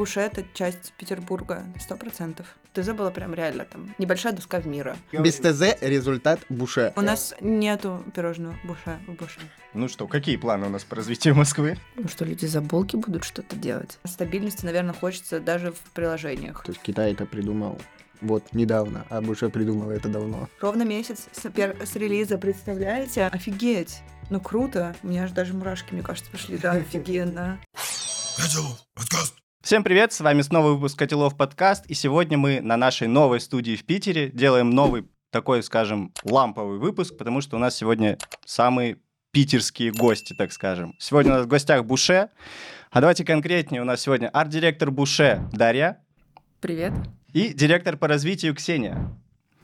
Буше — это часть Петербурга, сто процентов. ТЗ было прям реально там небольшая доска в мира. Без ТЗ результат Буше. У нас нету пирожного Буше в Буше. Ну что, какие планы у нас по развитию Москвы? Ну что, люди за булки будут что-то делать? Стабильности, наверное, хочется даже в приложениях. То есть Китай это придумал вот недавно, а Буше придумал это давно. Ровно месяц с, пер- с релиза, представляете? Офигеть! Ну круто. У меня аж даже мурашки, мне кажется, пошли. Да, офигенно. Всем привет, с вами снова выпуск Котелов подкаст, и сегодня мы на нашей новой студии в Питере делаем новый такой, скажем, ламповый выпуск, потому что у нас сегодня самые питерские гости, так скажем. Сегодня у нас в гостях Буше, а давайте конкретнее, у нас сегодня арт-директор Буше Дарья Привет. и директор по развитию Ксения.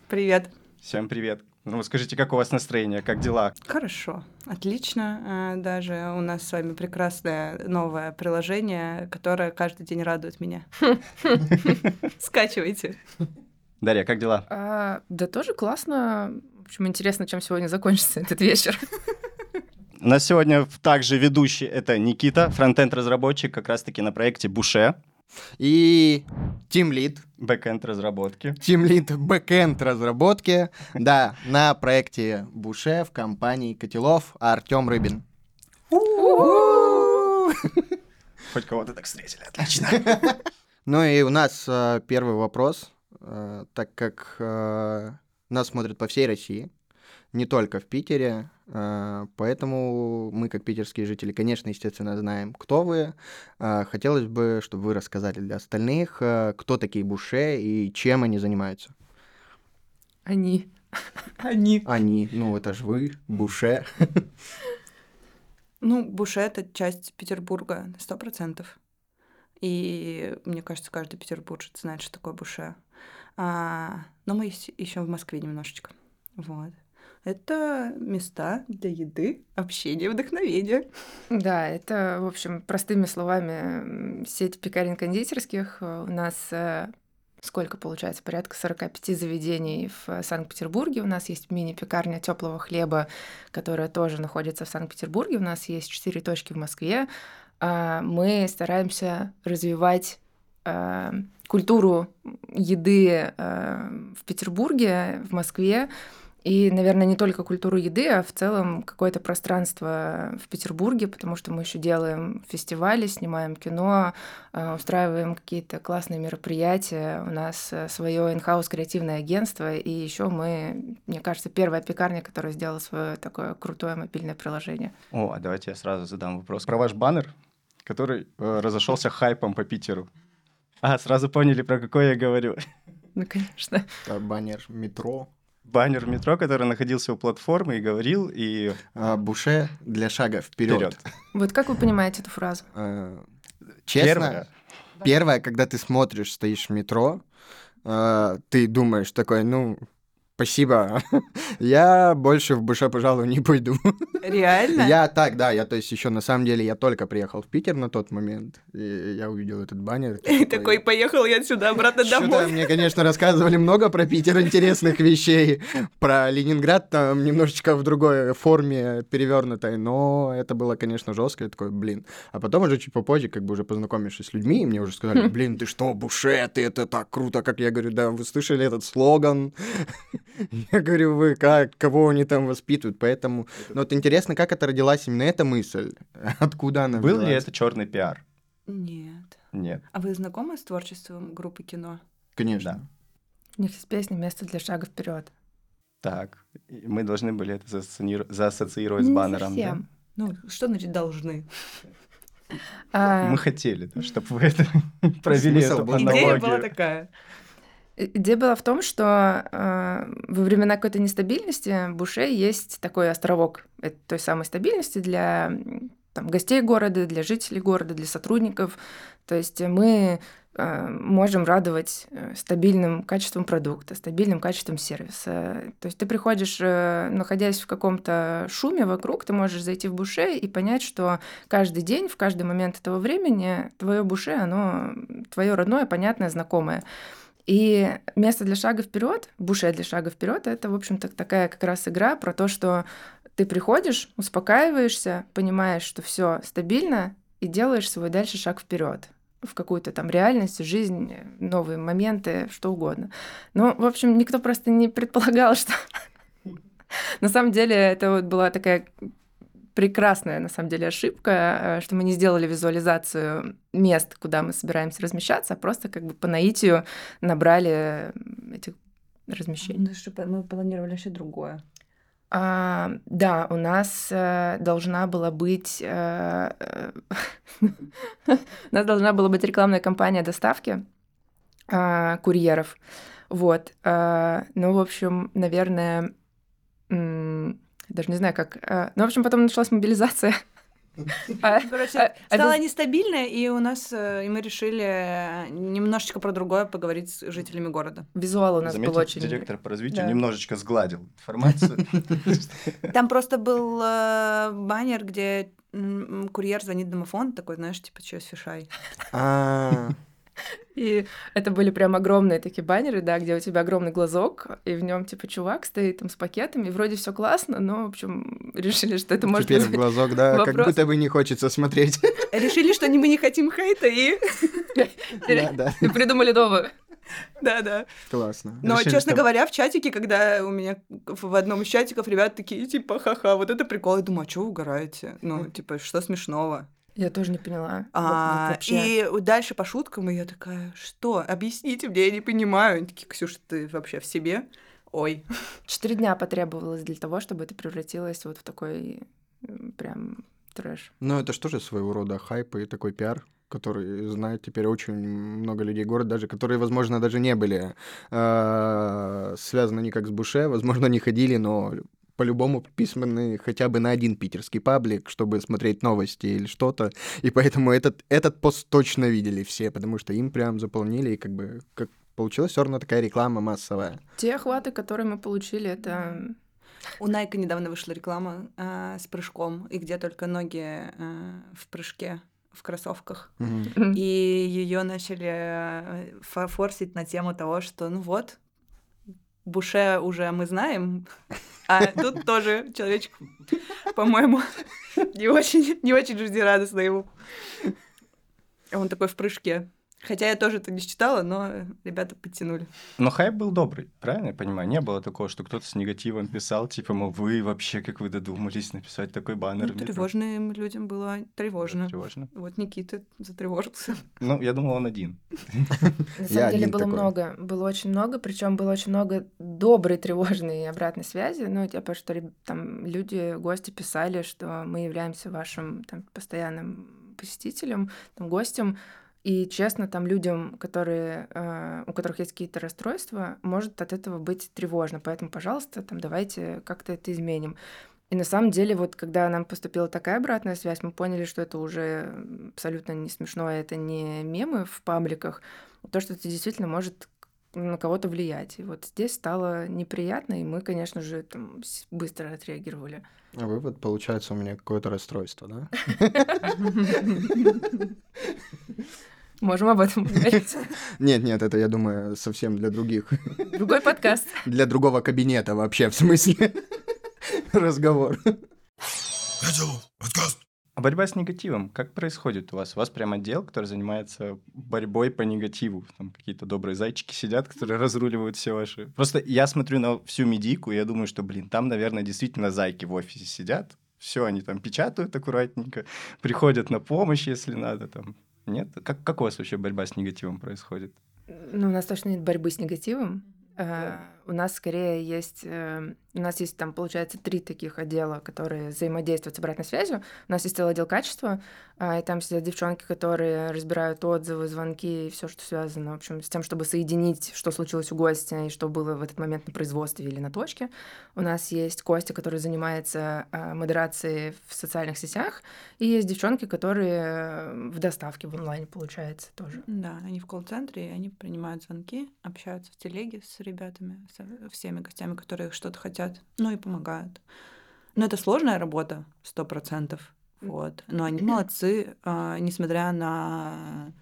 Привет. Всем привет. Ну, скажите, как у вас настроение, как дела? Хорошо, отлично. А, Даже у нас с вами прекрасное новое приложение, которое каждый день радует меня. Скачивайте. Дарья, как дела? А, да тоже классно. В общем, интересно, чем сегодня закончится этот вечер. У нас сегодня также ведущий это Никита, фронтенд-разработчик как раз-таки на проекте Буше, И тимлид, бэкенд разработки. тимлид бэкэнд разработки, да, на проекте Буше в компании Котелов Артем Рыбин. Хоть кого-то так встретили, отлично. Ну и у нас э, первый вопрос, э, так как э, нас смотрят по всей России, не только в Питере, поэтому мы, как питерские жители, конечно, естественно, знаем, кто вы. Э, хотелось бы, чтобы вы рассказали для остальных, э, кто такие Буше и чем они занимаются. Они. Они. Они, ну это же вы, Буше. Ну, Буше — это часть Петербурга, сто процентов. И мне кажется, каждый петербуржец знает, что такое Буше. А, но мы еще в Москве немножечко. Вот. Это места для еды, общения, вдохновения. Да, это, в общем, простыми словами, сеть пекарен-кондитерских. Э, У нас э, сколько получается? Порядка 45 заведений в э, Санкт-Петербурге. У нас есть мини-пекарня теплого хлеба, которая тоже находится в Санкт-Петербурге. У нас есть 4 точки в Москве. А, Мы стараемся развивать культуру еды в Петербурге, в Москве. И, наверное, не только культуру еды, а в целом какое-то пространство в Петербурге, потому что мы еще делаем фестивали, снимаем кино, э, устраиваем какие-то классные мероприятия. У нас свое инхаус креативное агентство, и еще мы, мне кажется, первая пекарня, которая сделала свое такое крутое мобильное приложение. О, а давайте я сразу задам вопрос. Про ваш баннер, который э, разошелся хайпом по Питеру. А, сразу поняли, про какой я говорю. Ну, конечно. Это баннер метро. Баннер в метро, который находился у платформы и говорил, и А, Буше для шага вперед. вперед. Вот как вы понимаете эту фразу? Э, Честно, Первое. Первое, когда ты смотришь, стоишь в метро, э, ты думаешь такой, ну, спасибо, я больше в Буше, пожалуй, не пойду. Реально? Я так, да, я, то есть еще на самом деле я только приехал в Питер на тот момент, и я увидел этот баннер. И такой, поехал я отсюда обратно домой. мне, конечно, рассказывали много про Питер интересных вещей. Про Ленинград там немножечко в другой форме перевернутой, но это было, конечно, жестко. Я такой, блин. А потом уже чуть попозже, как бы уже познакомившись с людьми, мне уже сказали, блин, ты что, Буше, ты это так круто, как я говорю, да, вы слышали этот слоган? Я говорю, вы как, кого они там воспитывают? Поэтому, ну вот интересно, как это родилась именно эта мысль? Откуда она был ли это черный пиар? Нет. Нет. А вы знакомы с творчеством группы кино? Конечно. У них есть песня «Место для шага вперед. Так, мы должны были это заассоциировать с баннером. да? Ну, что значит должны? А, Мы хотели, чтобы вы это провели эту был Идея была аналогию. такая. Идея была в том, что э, во времена какой-то нестабильности в Буше есть такой островок той самой стабильности для там, гостей города, для жителей города, для сотрудников. То есть мы э, можем радовать э, стабильным качеством продукта, стабильным качеством сервиса. То есть ты приходишь, э, находясь в каком-то шуме вокруг, ты можешь зайти в буше и понять, что каждый день, в каждый момент этого времени твое буше, оно твое родное, понятное, знакомое. И место для шага вперед, буше для шага вперед, это, в общем-то, такая как раз игра про то, что ты приходишь, успокаиваешься, понимаешь, что все стабильно, и делаешь свой дальше шаг вперед. в какую-то там реальность, жизнь, новые моменты, что угодно. Ну, в общем, никто просто не предполагал, что на самом деле это вот была такая прекрасная, на самом деле, ошибка, э, что мы не сделали визуализацию мест, куда мы собираемся размещаться, а просто как бы по наитию набрали этих размещений. Ну, что, мы планировали вообще другое. А, да, у нас э, должна была быть э, э, у нас должна была быть рекламная кампания доставки э, курьеров. Вот. Э, ну, в общем, наверное, даже не знаю, как. Э, ну, в общем, потом началась мобилизация. А, Короче, а, а стало нестабильно, и у нас, э, и мы решили немножечко про другое поговорить с жителями города. Визуал у нас был очень... директор по развитию немножечко сгладил информацию. Там просто был э, баннер, где курьер звонит домофон, такой, знаешь, типа, что с фишай. А. И это были прям огромные такие баннеры, да, где у тебя огромный глазок, и в нем типа чувак стоит там с пакетами, и вроде все классно, но, в общем, решили, что это может Теперь быть в глазок, да, вопрос. как будто бы не хочется смотреть. Решили, что мы не хотим хейта, и придумали новую. Да, да. Классно. Но, Решили, честно что... говоря, в чатике, когда у меня в одном из чатиков ребята такие, типа, ха-ха, вот это прикол, я думаю, а что вы угораете? Ну, типа, что смешного? Я тоже не поняла. А, и дальше по шуткам, и я такая, что? Объясните мне, я не понимаю. Они такие, Ксюша, ты вообще в себе? Ой. Четыре дня потребовалось для того, чтобы это превратилось вот в такой прям трэш. Ну, это что же своего рода хайп и такой пиар, который знает теперь очень много людей города, даже которые, возможно, даже не были э, связаны никак с Буше, возможно, не ходили, но по-любому подписаны хотя бы на один питерский паблик, чтобы смотреть новости или что-то. И поэтому этот, этот пост точно видели все, потому что им прям заполнили, и как бы как получилась все равно такая реклама массовая. Те охваты, которые мы получили, это... У Найка недавно вышла реклама э, с прыжком, и где только ноги э, в прыжке в кроссовках. Mm-hmm. И ее начали э, форсить на тему того, что ну вот, Буше уже мы знаем, а тут тоже человечек, по-моему, не очень, не очень жизнерадостно ему. Он такой в прыжке. Хотя я тоже это не читала, но ребята подтянули. Но хайп был добрый, правильно я понимаю? Не было такого, что кто-то с негативом писал, типа, мол, вы вообще, как вы додумались написать такой баннер? Ну, тревожным людям было тревожно. тревожно. Вот Никита затревожился. Ну, я думал, он один. На самом деле было много, было очень много, причем было очень много доброй, тревожной обратной связи. Ну, типа, что там люди, гости писали, что мы являемся вашим там, постоянным посетителем, там, гостем, и честно, там людям, которые, э, у которых есть какие-то расстройства, может от этого быть тревожно. Поэтому, пожалуйста, там давайте как-то это изменим. И на самом деле, вот когда нам поступила такая обратная связь, мы поняли, что это уже абсолютно не смешно, это не мемы в пабликах, а то, что это действительно может на кого-то влиять. И вот здесь стало неприятно, и мы, конечно же, там быстро отреагировали. А вывод, получается, у меня какое-то расстройство, да? Можем об этом говорить. Нет, нет, это, я думаю, совсем для других. Другой подкаст. Для другого кабинета вообще, в смысле. Разговор. А борьба с негативом, как происходит у вас? У вас прям отдел, который занимается борьбой по негативу. Там какие-то добрые зайчики сидят, которые разруливают все ваши... Просто я смотрю на всю медийку, и я думаю, что, блин, там, наверное, действительно зайки в офисе сидят. Все, они там печатают аккуратненько, приходят на помощь, если надо, там, нет? Как, как у вас вообще борьба с негативом происходит? Ну, у нас точно нет борьбы с негативом. Да. У нас скорее есть, эм, у нас есть там, получается, три таких отдела, которые взаимодействуют с обратной связью. У нас есть целый отдел качества, а, и там сидят девчонки, которые разбирают отзывы, звонки и все, что связано, в общем, с тем, чтобы соединить, что случилось у гостя и что было в этот момент на производстве или на точке. У нас есть Костя, который занимается а, модерацией в социальных сетях, и есть девчонки, которые э, в доставке в онлайне, получается, тоже. Да, они в колл-центре, и они принимают звонки, общаются в телеге с ребятами, всеми гостями, которые что-то хотят, ну и помогают. Но это сложная работа, сто процентов. Вот. Но они молодцы, а, несмотря на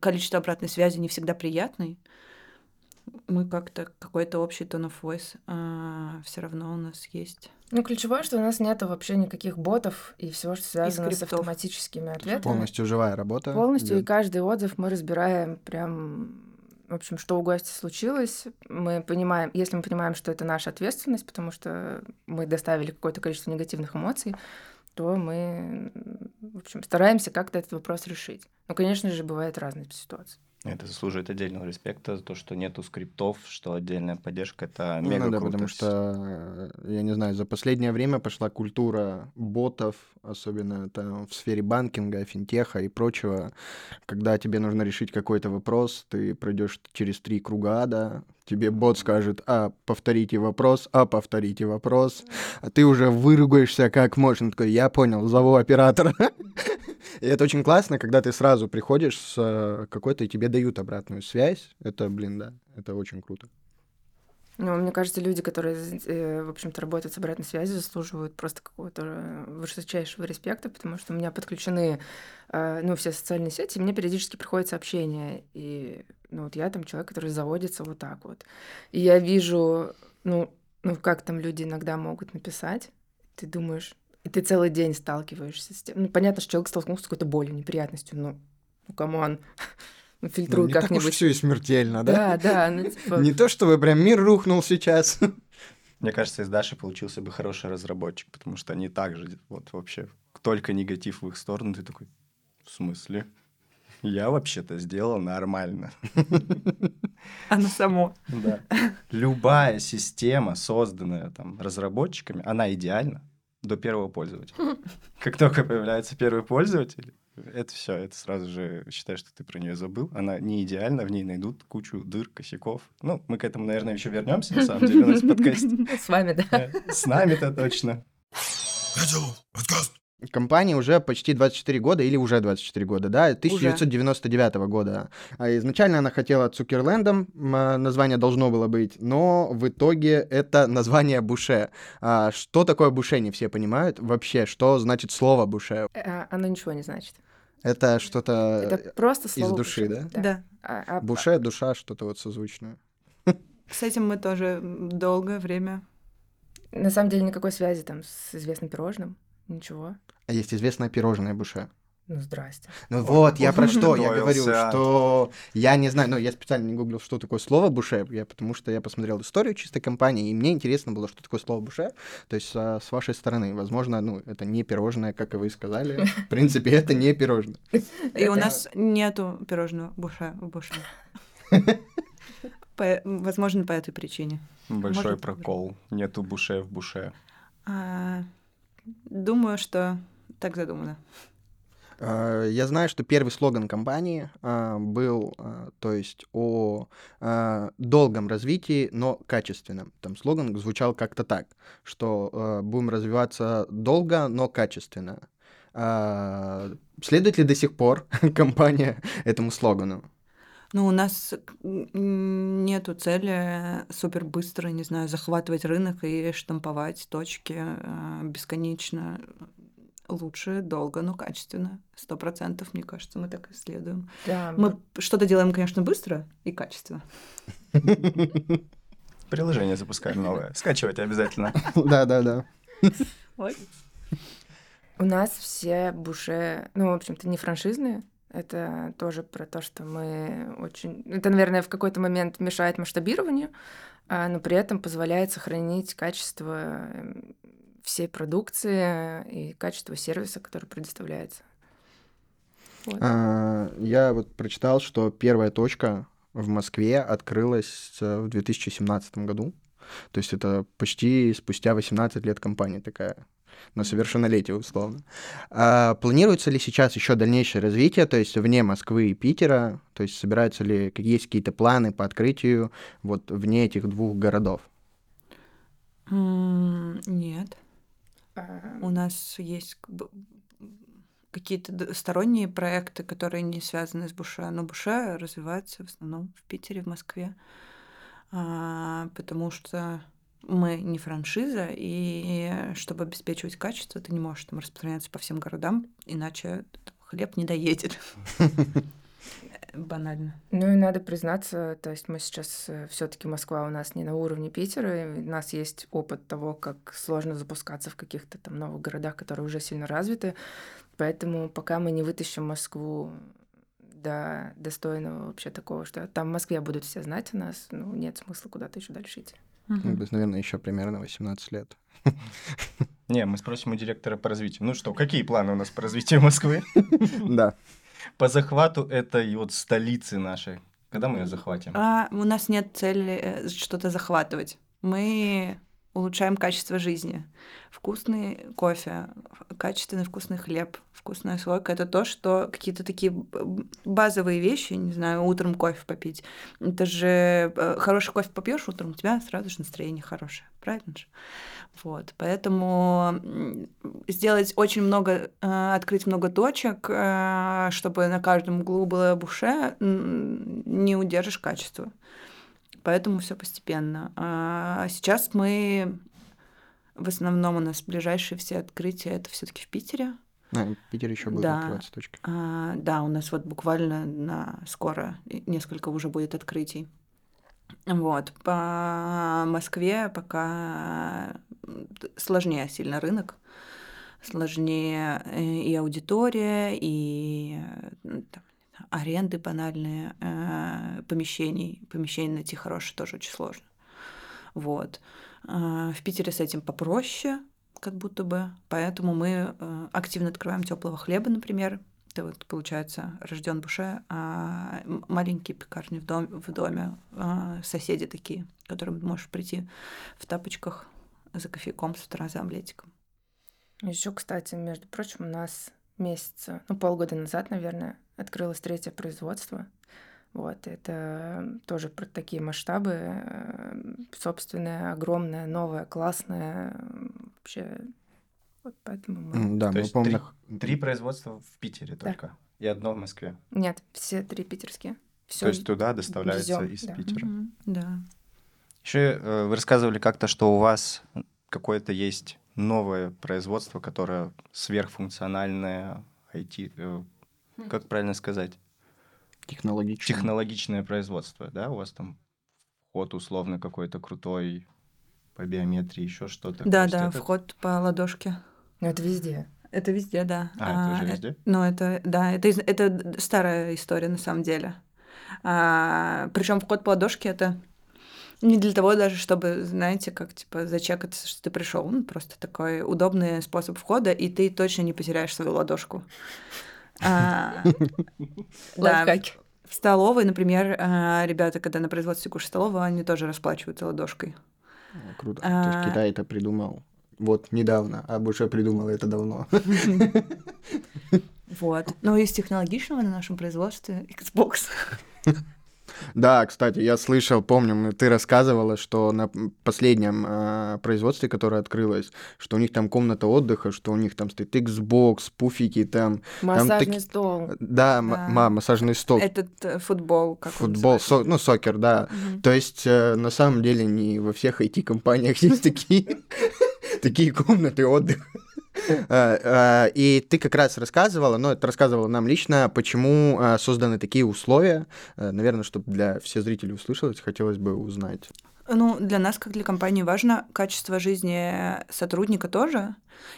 количество обратной связи не всегда приятной. мы как-то какой-то общий tone of voice а, все равно у нас есть. Ну, ключевое, что у нас нет вообще никаких ботов и всего, что связано с автоматическими ответами. Полностью живая работа. Полностью, и идёт. каждый отзыв мы разбираем прям, в общем, что у гостя случилось. Мы понимаем, если мы понимаем, что это наша ответственность, потому что мы доставили какое-то количество негативных эмоций, то мы, в общем, стараемся как-то этот вопрос решить. Ну, конечно же, бывают разные ситуации. Это заслуживает отдельного респекта за то, что нету скриптов, что отдельная поддержка это Ну мега да, круто. потому что, э, я не знаю, за последнее время пошла культура ботов, особенно там в сфере банкинга, финтеха и прочего. Когда тебе нужно решить какой-то вопрос, ты пройдешь через три круга ада, тебе бот скажет, а, повторите вопрос, а, повторите вопрос, а ты уже выругаешься как можно. Такой, я понял, зову оператора. И это очень классно, когда ты сразу приходишь с э, какой-то, и тебе дают обратную связь. Это, блин, да, это очень круто. Ну, мне кажется, люди, которые, э, в общем-то, работают с обратной связью, заслуживают просто какого-то э, высочайшего респекта, потому что у меня подключены, ну, все социальные сети, и мне периодически приходят сообщения, и, ну, вот я там человек, который заводится вот так вот. И я вижу, ну, ну, как там люди иногда могут написать, ты думаешь, и ты целый день сталкиваешься с тем. Ну, понятно, что человек столкнулся с какой-то болью, неприятностью, ну, ну, come on, ну, Ну, фильтруй не так уж как-нибудь. все и смертельно, да? Да, да, ну, типа... Не то, чтобы прям мир рухнул сейчас. Мне кажется, из Даши получился бы хороший разработчик, потому что они так же, вот вообще, только негатив в их сторону, ты такой, в смысле? Я вообще-то сделал нормально. Оно само. Да. Любая система, созданная там разработчиками, она идеальна до первого пользователя. Как только появляется первый пользователь, это все, это сразу же считай, что ты про нее забыл. Она не идеальна, в ней найдут кучу дыр, косяков. Ну, мы к этому, наверное, еще вернемся, на самом деле, у нас подкаст. С вами, да. С нами-то точно. Компания уже почти 24 года, или уже 24 года, да, 1999 года. А изначально она хотела Цукерлендом, а, название должно было быть, но в итоге это название Буше. А что такое Буше, не все понимают вообще, что значит слово Буше. Э, Оно ничего не значит. Это что-то Это просто из слово души, «буше». да? Да. А- а- Буше, душа, что-то вот созвучное. С этим мы тоже долгое время. На самом деле никакой связи там с известным пирожным. Ничего. А есть известное пирожное Буше. Ну, здрасте. Ну вот, я про что, я говорю, что я не знаю, ну, я специально не гуглил, что такое слово буше, я, потому что я посмотрел историю чистой компании, и мне интересно было, что такое слово буше, то есть а, с вашей стороны, возможно, ну, это не пирожное, как и вы сказали, в принципе, это не пирожное. И у нас нету пирожного буша в буше. Возможно, по этой причине. Большой прокол. Нету буше в буше. Думаю, что так задумано. А, Я знаю, что первый слоган компании а, был, а, то есть, о долгом развитии, но качественном. Там слоган звучал как-то так, что будем развиваться долго, но качественно. Следует ли до сих пор компания этому слогану? Ну, у нас нету цели супер быстро, не знаю, захватывать рынок и штамповать точки а, бесконечно. Лучше долго, но качественно. Сто процентов, мне кажется, мы так и следуем. Да, Мы что-то делаем, конечно, быстро и качественно. Приложение запускаем новое. Скачивайте обязательно. Да-да-да. У нас все буше, ну, в общем-то, не франшизные. Это тоже про то, что мы очень... Это, наверное, в какой-то момент мешает масштабированию, а, но при этом позволяет сохранить качество эм, всей продукции и качество сервиса, который предоставляется. Вот. А, Я вот прочитал, что первая точка в Москве открылась э, в 2017 году. То есть это почти спустя 18 лет компания такая, на совершеннолетие условно. А планируется ли сейчас еще дальнейшее развитие, то есть вне Москвы и Питера? То есть собираются ли, есть какие-то планы по открытию вот вне этих двух городов? Нет. А, У нас есть какие-то сторонние проекты, которые не связаны с Буше, но Буше развивается в основном в Питере, в Москве, А, потому что мы не франшиза, и чтобы обеспечивать качество, ты не можешь там распространяться по всем городам, иначе хлеб не доедет. банально. Ну и надо признаться, то есть мы сейчас все-таки Москва у нас не на уровне Питера, и у нас есть опыт того, как сложно запускаться в каких-то там новых городах, которые уже сильно развиты, поэтому пока мы не вытащим Москву до достойного вообще такого, что там в Москве будут все знать о нас, ну нет смысла куда-то еще дальше идти. Ну, то наверное, еще примерно 18 лет. Не, мы спросим у директора по развитию. Ну что, какие планы у нас по развитию Москвы? Да. По захвату этой вот столицы нашей. Когда мы ее захватим? А, у нас нет цели э, что-то захватывать. Мы улучшаем качество жизни. Вкусный кофе, качественный вкусный хлеб, вкусная слойка — это то, что какие-то такие базовые вещи, не знаю, утром кофе попить. Это же э, хороший кофе попьешь утром, у тебя сразу же настроение хорошее, правильно же? Вот, поэтому сделать очень много, э, открыть много точек, э, чтобы на каждом углу было буше, не удержишь качество поэтому все постепенно. А сейчас мы в основном у нас ближайшие все открытия это все-таки в Питере. А, в Питере еще будет да. открываться точка. А, да, у нас вот буквально на скоро несколько уже будет открытий. Вот. По Москве пока сложнее сильно рынок. Сложнее э, и аудитория, и там, аренды банальные э, помещений. Помещение найти хорошее тоже очень сложно. Вот. Э, в Питере с этим попроще, как будто бы. Поэтому мы э, активно открываем теплого хлеба, например. Это вот, получается, рожден буше, а маленькие пекарни в, дом, в доме, а соседи такие, к которым можешь прийти в тапочках за кофейком с утра за омлетиком. Еще, кстати, между прочим, у нас месяца, ну, полгода назад, наверное, открылось третье производство. Вот, это тоже про такие масштабы, э, собственное, огромное, новое, классное, вообще, вот поэтому мы... Да, То мы есть помним... три, три производства в Питере да. только, и одно в Москве? Нет, все три питерские. Всё То есть туда доставляется везём, из да. Питера? Mm-hmm. Да. Еще э, вы рассказывали как-то, что у вас какое-то есть новое производство, которое сверхфункциональное, IT. Как правильно сказать? Технологичное. Технологичное производство, да? У вас там вход условно какой-то крутой по биометрии, еще что-то. Да, да, это... вход по ладошке. Ну, это везде. Это везде, да. А, а это уже везде? Это, ну, это, да, это, это старая история на самом деле. А, причем вход по ладошке это не для того даже, чтобы, знаете, как, типа, зачекаться, что ты пришел. Ну, просто такой удобный способ входа, и ты точно не потеряешь свою ладошку. А, да, в столовой, например, а, ребята, когда на производстве кушают столовую, они тоже расплачиваются ладошкой. Круто. То есть а. Китай это придумал вот недавно, а Буше придумал это давно. Вот. Ну, из технологичного на нашем производстве Xbox. Да, кстати, я слышал, помню, ты рассказывала, что на последнем э, производстве, которое открылось, что у них там комната отдыха, что у них там стоит Xbox, пуфики там. Массажный там, стол. Да, да. М- массажный стол. Этот э, футбол, как Футбол, со, ну, сокер, да. Угу. То есть, э, на самом деле, не во всех IT-компаниях есть такие такие комнаты отдыха. Э, э, и ты как раз рассказывала, ну, это рассказывала нам лично, почему э, созданы такие условия. Наверное, чтобы для всех зрителей услышалось, хотелось бы узнать. Ну, для нас, как для компании, важно качество жизни сотрудника тоже.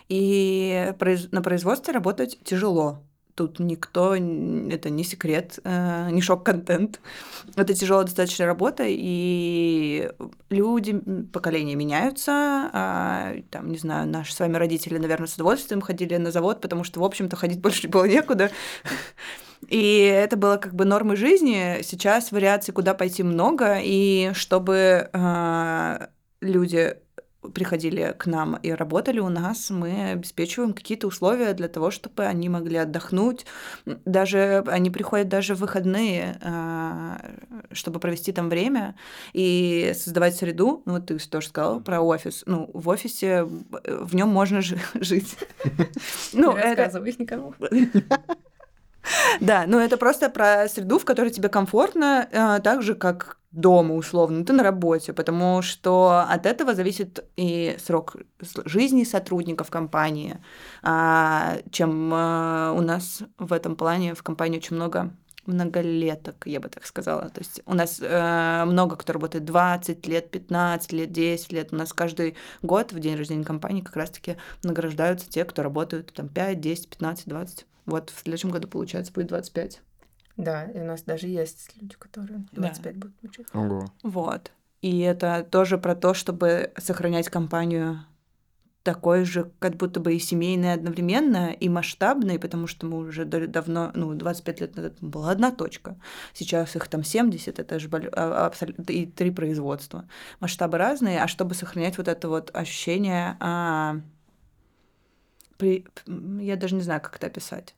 И на производстве работать тяжело. Тут никто, это не секрет, э, не шок-контент. Это тяжелая достаточно работа, и люди, поколения меняются. А, там, не знаю, наши с вами родители, наверное, с удовольствием ходили на завод, потому что, в общем-то, ходить больше было некуда. И это было как бы нормой жизни. Сейчас вариаций, куда пойти, много. И чтобы э, люди приходили к нам и работали у нас, мы обеспечиваем какие-то условия для того, чтобы они могли отдохнуть. Даже они приходят даже в выходные, а, чтобы провести там время и создавать среду. Ну, вот ты тоже сказала про офис. Ну, в офисе в нем можно жить. Ну, рассказывай их никому. Да, но это просто про среду, в которой тебе комфортно, а, так же, как дома условно, ты на работе, потому что от этого зависит и срок жизни сотрудников компании. А, чем а, у нас в этом плане в компании очень много многолеток, я бы так сказала. То есть у нас э, много кто работает 20 лет, 15 лет, 10 лет. У нас каждый год в день рождения компании как раз-таки награждаются те, кто работают там 5, 10, 15, 20. Вот в следующем году, получается, будет 25. Да, и у нас даже есть люди, которые 25 Да. будут учиться. Ого. Вот. И это тоже про то, чтобы сохранять компанию такой же, как будто бы и семейной одновременно, и масштабной, потому что мы уже да- давно, ну, 25 лет назад была одна точка. Сейчас их там 70, это же а- абсолютно и три производства. Масштабы разные, а чтобы сохранять вот это вот ощущение, а, при- я даже не знаю, как это описать.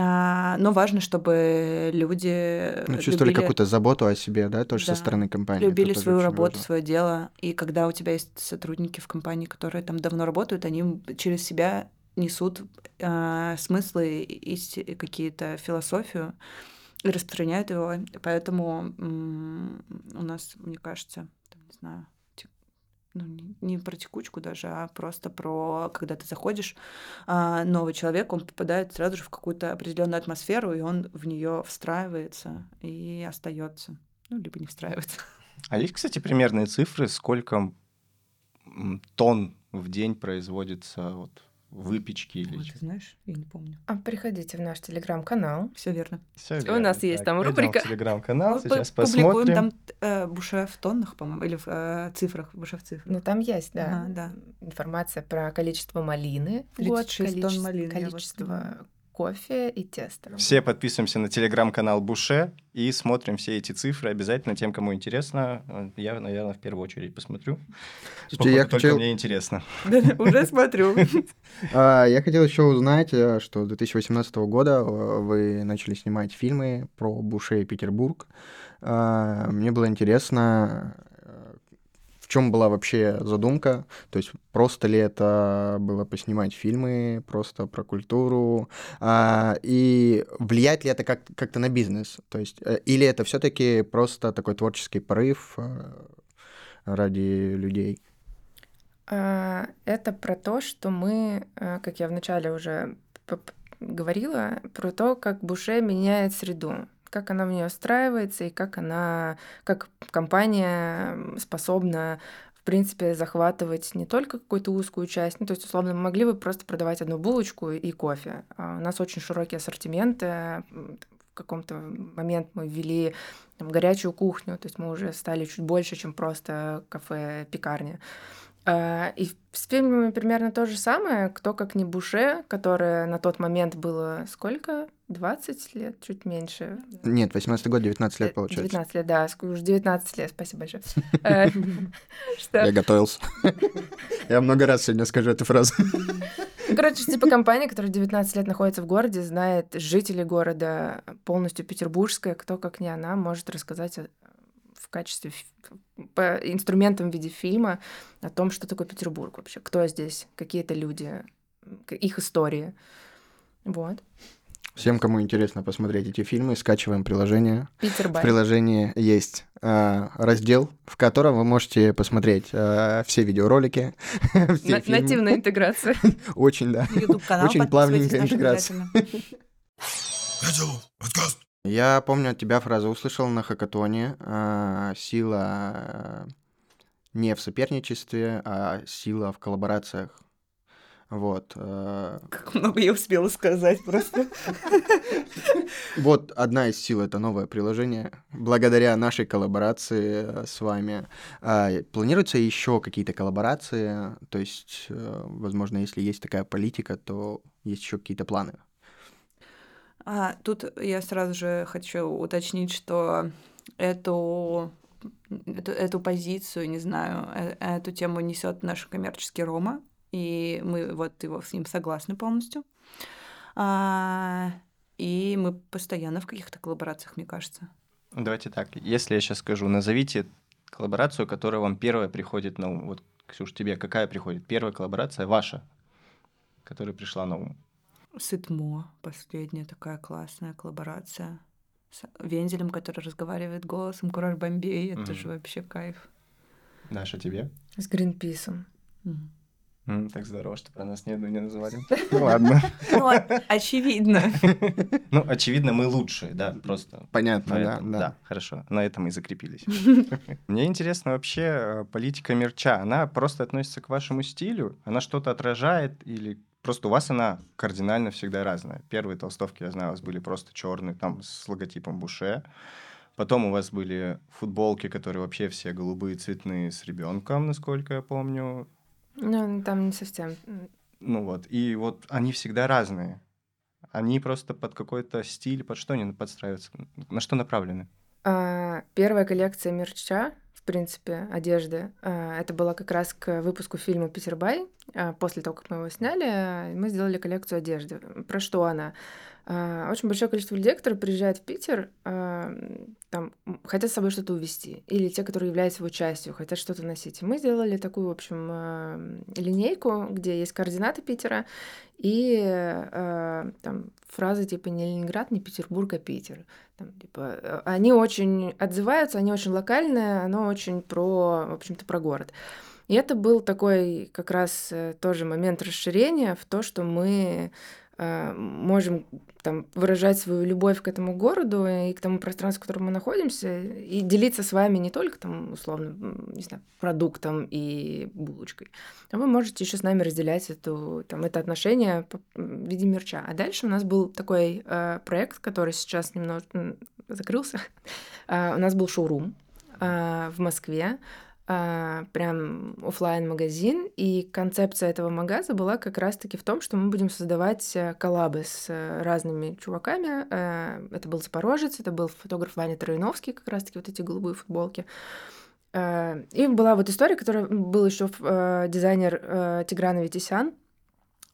А, но важно, чтобы люди Ну, чувствовали любили- какую-то заботу о себе, да, тоже Да. со стороны компании. это любили тоже свою работу, важно. свое дело. И когда у тебя есть сотрудники в компании, которые там давно работают, они через себя несут э, смыслы и какие-то философию и распространяют его. Поэтому м, у нас, мне кажется, там, не знаю, ну, не- про текучку даже, а просто про, когда ты заходишь, а, новый человек, он попадает сразу же в какую-то определенную атмосферу, и он в нее встраивается и остается. Ну, либо не встраивается. А есть, кстати, примерные цифры, сколько тонн в день производится вот выпечки или Ой, ты знаешь, я не помню. А приходите в наш телеграм-канал. Все верно. Всё У верно. нас есть Так, там рубрика. телеграм-канал, сейчас пу- Публикуем посмотрим. там э, буше в тоннах, по-моему, или в э, цифрах, буше в цифрах. Ну, там есть, да, Ага, да. информация про количество малины в год, 36 тонн количество, малины, я вот количество. Кофе и теста. Все подписываемся на телеграм-канал Буше и смотрим все эти цифры. Обязательно тем, кому интересно. Э, Я, наверное, в первую очередь посмотрю. Слушайте, я хотел- Только мне интересно. Уже смотрю. А, Я хотел еще узнать, э, что с 2018 года э, вы начали снимать фильмы про Буше и Петербург. А, Мне было интересно, в чем была вообще задумка? То есть просто ли это было поснимать фильмы, просто про культуру? А, И влияет ли это как- как-то на бизнес? То есть э, или это все-таки просто такой творческий порыв э, ради людей? А, Это про то, что мы, э, как я вначале уже говорила, про то, как Буше меняет среду, как она в нее встраивается и как она, как компания способна в принципе, захватывать не только какую-то узкую часть, ну, то есть, условно, мы могли бы просто продавать одну булочку и кофе. А у нас очень широкий ассортимент. В каком-то момент мы ввели там, горячую кухню, то есть мы уже стали чуть больше, чем просто кафе-пекарня. А, И с фильмами примерно то же самое. Кто как не Буше, которое на тот момент было сколько? 20 лет, чуть меньше. Нет, 18 год, 19 лет Э, получается. 19 лет, да, уже 19 лет, спасибо большое. Э? Я готовился. Я много раз сегодня скажу эту фразу. Ну, Короче, типа компания, которая 19 лет находится в городе, знает жителей города, полностью петербургская, кто как не она может рассказать в качестве по инструментам в виде фильма о том, что такое Петербург вообще, кто здесь, какие это люди, их истории. Вот. Всем, кому интересно посмотреть эти фильмы, скачиваем приложение. Питер В приложении есть э, раздел, в котором вы можете посмотреть э, все видеоролики, все На- фильмы. Нативная интеграция. Очень, да. Очень плавненькая интеграция. Я помню от тебя фразу услышал на хакатоне. э, сила э, не в соперничестве, а сила в коллаборациях. Вот. э, Как много я успела сказать просто. Вот одна из сил это новое приложение. Благодаря нашей коллаборации э, с вами. А, Планируются еще какие-то коллаборации? То есть, возможно, если есть такая политика, то есть еще какие-то планы. А, тут я сразу же хочу уточнить, что эту, эту, эту позицию, не знаю, э- эту тему несет наш коммерческий Рома, и мы вот его с ним согласны полностью. А, и мы постоянно в каких-то коллаборациях, мне кажется. Давайте так, если я сейчас скажу, назовите коллаборацию, которая вам первая приходит на ум. Вот, Ксюш, тебе какая приходит? Первая коллаборация ваша, которая пришла на ум. Сытмо, последняя такая классная коллаборация с Вензелем, который разговаривает голосом Кураж Бомбей. Это Мгм. же вообще кайф. Даша, тебе? С Гринписом. Мгм. М, Так здорово, что про нас ни одну не называли. Ну ладно. Ну, очевидно. Ну, очевидно, мы лучшие, да, просто. Понятно, да. да, хорошо, на этом и закрепились. Мне интересно вообще э, политика мерча. Она просто относится к вашему стилю? Она что-то отражает или просто у вас она кардинально всегда разная? Первые толстовки, я знаю, у вас были просто черные, там с логотипом Буше. Потом у вас были футболки, которые вообще все голубые, цветные, с ребенком, насколько я помню. Ну, там не совсем. Ну вот, и вот они всегда разные. Они просто под какой-то стиль, под что они подстраиваются? На что направлены? А, Первая коллекция мерча, в принципе, одежды, а, это была как раз к выпуску фильма «Питербай». А, После того, как мы его сняли, мы сделали коллекцию одежды. Про что она? А, Очень большое количество людей, которые приезжают в Питер, а, там, хотят с собой что-то увезти. Или те, которые являются его частью, хотят что-то носить. Мы сделали такую, в общем, линейку, где есть координаты Питера и там фразы типа не Ленинград, не Петербург, а Питер. Там, типа, они очень отзываются, они очень локальные, оно очень про, в общем-то, про город. И это был такой как раз э, тоже момент расширения в то, что мы э, можем там выражать свою любовь к этому городу и к тому пространству, в котором мы находимся, и делиться с вами не только там, условно, не знаю, продуктом и булочкой, а вы можете еще с нами разделять эту, там, это отношение в виде мерча. А дальше у нас был такой э, проект, который сейчас немного закрылся. А, у нас был шоурум а, в Москве, а, прям оффлайн магазин и концепция этого магаза была как раз-таки в том, что мы будем создавать э, коллабы с э, разными чуваками. Э, Это был Запорожец, это был фотограф Ваня Троиновский, как раз-таки вот эти голубые футболки. Э, И была вот история, которая был еще дизайнер э, Тигран Аветисян.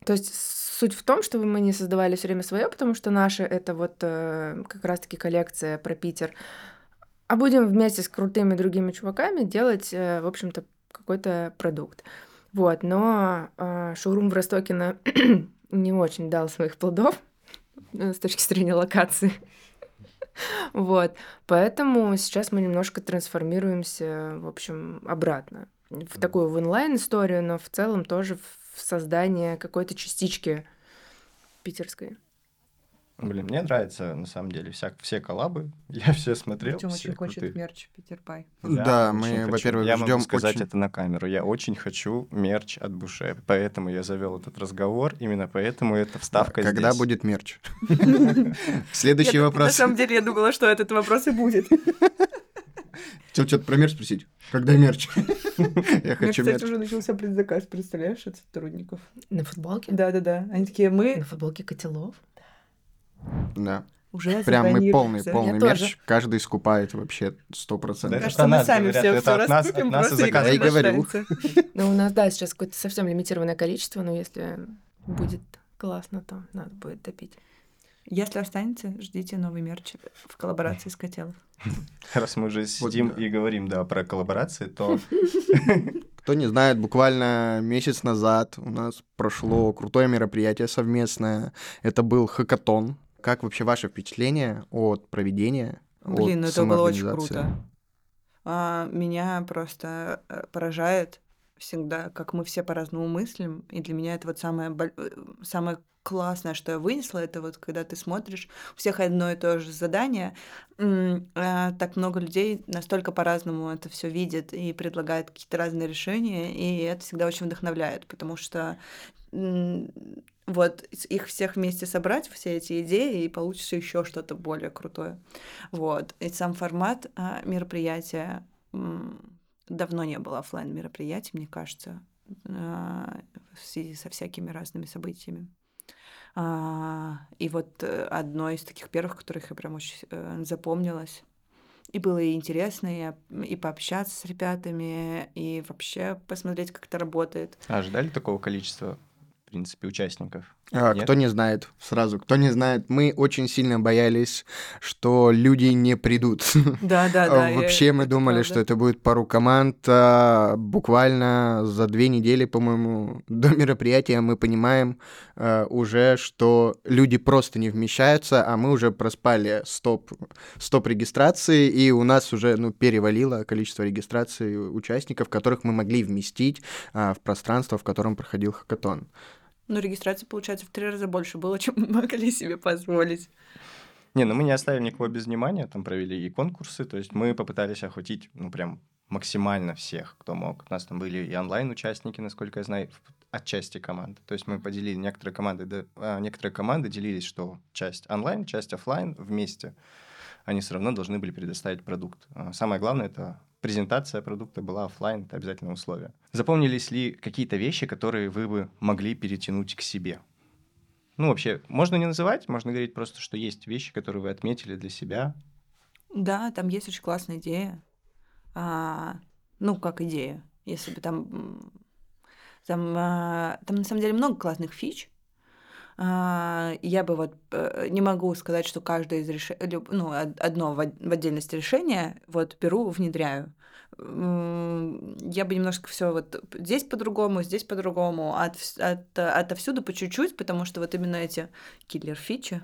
То есть суть в том, чтобы мы не создавали все время свое, потому что наше это вот э, как раз-таки коллекция про Питер, а будем вместе с крутыми другими чуваками делать, э, в общем-то, какой-то продукт. Вот, но э, шоурум в Ростокино не очень дал своих плодов э, с точки зрения локации. Вот, поэтому сейчас мы немножко трансформируемся, в общем, обратно в такую в онлайн-историю, но в целом тоже в создание какой-то частички питерской. Блин, мне нравится, на самом деле, вся, все коллабы. Я все смотрел, Артём все очень хочет крутые. мерч Питерпай. Да, очень мы, во-первых, Я могу сказать очень- это на камеру. Я очень хочу мерч от Буше, поэтому я завел этот разговор. Именно поэтому эта вставка Когда здесь. будет мерч? Следующий На вопрос. самом деле, я думала, что этот вопрос и будет. Хотел что-то про мерч спросить. Когда мерч? Я У меня, хочу кстати, мерч. уже начался предзаказ, представляешь, от сотрудников. На футболке? Да-да-да. Они такие, мы На футболке котелов? Да. уже Прям мы полный, полный мерч. тоже. Каждый скупает вообще сто Да процентов. это Кажется, мы нас сами говорят, все, это все от нас- раскупим, от нас и останется. Ну, у нас, да, сейчас какое-то совсем лимитированное количество, но если будет классно, то надо будет допить. Если останется, ждите новый мерч в коллаборации с Котелов. Раз мы уже Вот сидим да. и говорим, да, про коллаборации, то Кто не знает, буквально месяц назад у нас прошло крутое мероприятие совместное. Это был хакатон. Как вообще ваше впечатление от проведения? Блин, от ну это было очень круто. А, меня просто э, поражает всегда, как мы все по-разному мыслим. И для меня это вот самое, э, самое классное, что я вынесла, это вот когда ты смотришь, у всех одно и то же задание, а так много людей настолько по-разному это все видят и предлагают какие-то разные решения, и это всегда очень вдохновляет, потому что вот их всех вместе собрать, все эти идеи, и получится еще что-то более крутое. Вот. И сам формат а, мероприятия давно не было оффлайн мероприятий, мне кажется, а, в связи со всякими разными событиями. А, и вот э, одно из таких первых, которых я прям очень э, запомнилась. И было и интересно, и, и пообщаться с ребятами, и вообще посмотреть, как это работает. а, ожидали такого количества принципе, участников. А, Нет? кто не знает, сразу, кто не знает, мы очень сильно боялись, что люди не придут. Да, да, да. А, Вообще мы думали, что это будет пару команд. а, Буквально за две недели, по-моему, до мероприятия мы понимаем а, уже, что люди просто не вмещаются, а мы уже проспали стоп, стоп регистрации, и у нас уже ну, перевалило количество регистраций участников, которых мы могли вместить в пространство, в котором проходил хакатон. Ну, регистрации, получается, в три раза больше было, чем мы могли себе позволить. Не, ну мы не оставили никого без внимания, там провели и конкурсы, то есть мы попытались охватить, ну, прям максимально всех, кто мог. У нас там были и онлайн-участники, насколько я знаю, отчасти команды. То есть мы поделили некоторые команды, да, а, некоторые команды делились, что часть онлайн, часть оффлайн вместе. Они все равно должны были предоставить продукт. А Самое главное это презентация продукта была оффлайн, это обязательное условие. Запомнились ли какие-то вещи, которые вы бы могли перетянуть к себе? Ну, вообще, можно не называть, можно говорить просто, что есть вещи, которые вы отметили для себя. Да, там есть очень классная идея. А, ну, как идея. Если бы там... Там, а, там на самом деле много классных фич. А, Я бы вот э, не могу сказать, что каждое из решений, ну, од- одно в от- в отдельности решения вот беру, внедряю. Я бы немножко все вот здесь по-другому, здесь по-другому, от, от, отовсюду по чуть-чуть, потому что вот именно эти киллер-фичи,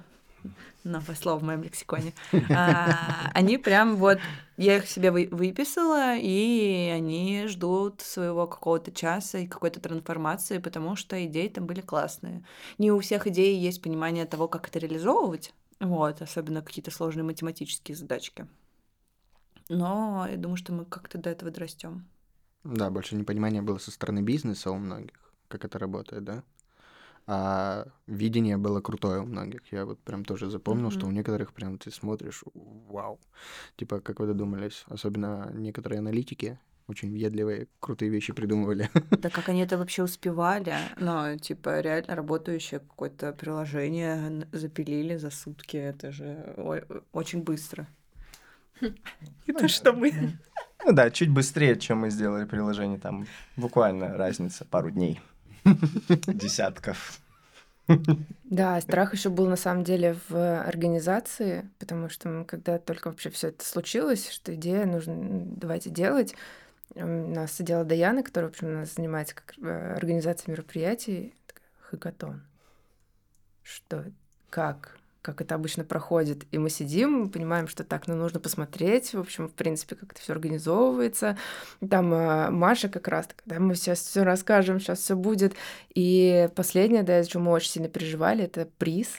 новое слово в моем лексиконе, а, они прям вот, я их себе вы- выписала, и они ждут своего какого-то часа и какой-то трансформации, потому что идеи там были классные. Не у всех идей есть понимание того, как это реализовывать, вот, особенно какие-то сложные математические задачки. Но я думаю, что мы как-то до этого дорастем. Да, больше непонимания было со стороны бизнеса у многих, как это работает, да? А видение было крутое у многих. Я вот прям тоже запомнил, что у некоторых прям ты смотришь, вау. Типа, как вы додумались? Особенно некоторые аналитики очень въедливые, крутые вещи придумывали. Да как они это вообще успевали? Ну, типа, реально работающее какое-то приложение запилили за сутки. Это же очень быстро. Это что мы? Ну да, чуть быстрее, чем мы сделали приложение. Там буквально разница пару дней. Десятков. Да, страх еще был на самом деле в организации, потому что когда только вообще все это случилось, что идея нужно давайте делать, у нас сидела Даяна, которая, в общем, у нас занимается как, э, организацией мероприятий, хакатон. Что, как, как это обычно проходит. И мы сидим, понимаем, что так, ну нужно посмотреть, в общем, в принципе, как это все организовывается. Там э, Маша как раз, когда мы сейчас все расскажем, сейчас все будет. И последнее, да, из чего мы очень сильно переживали, это приз,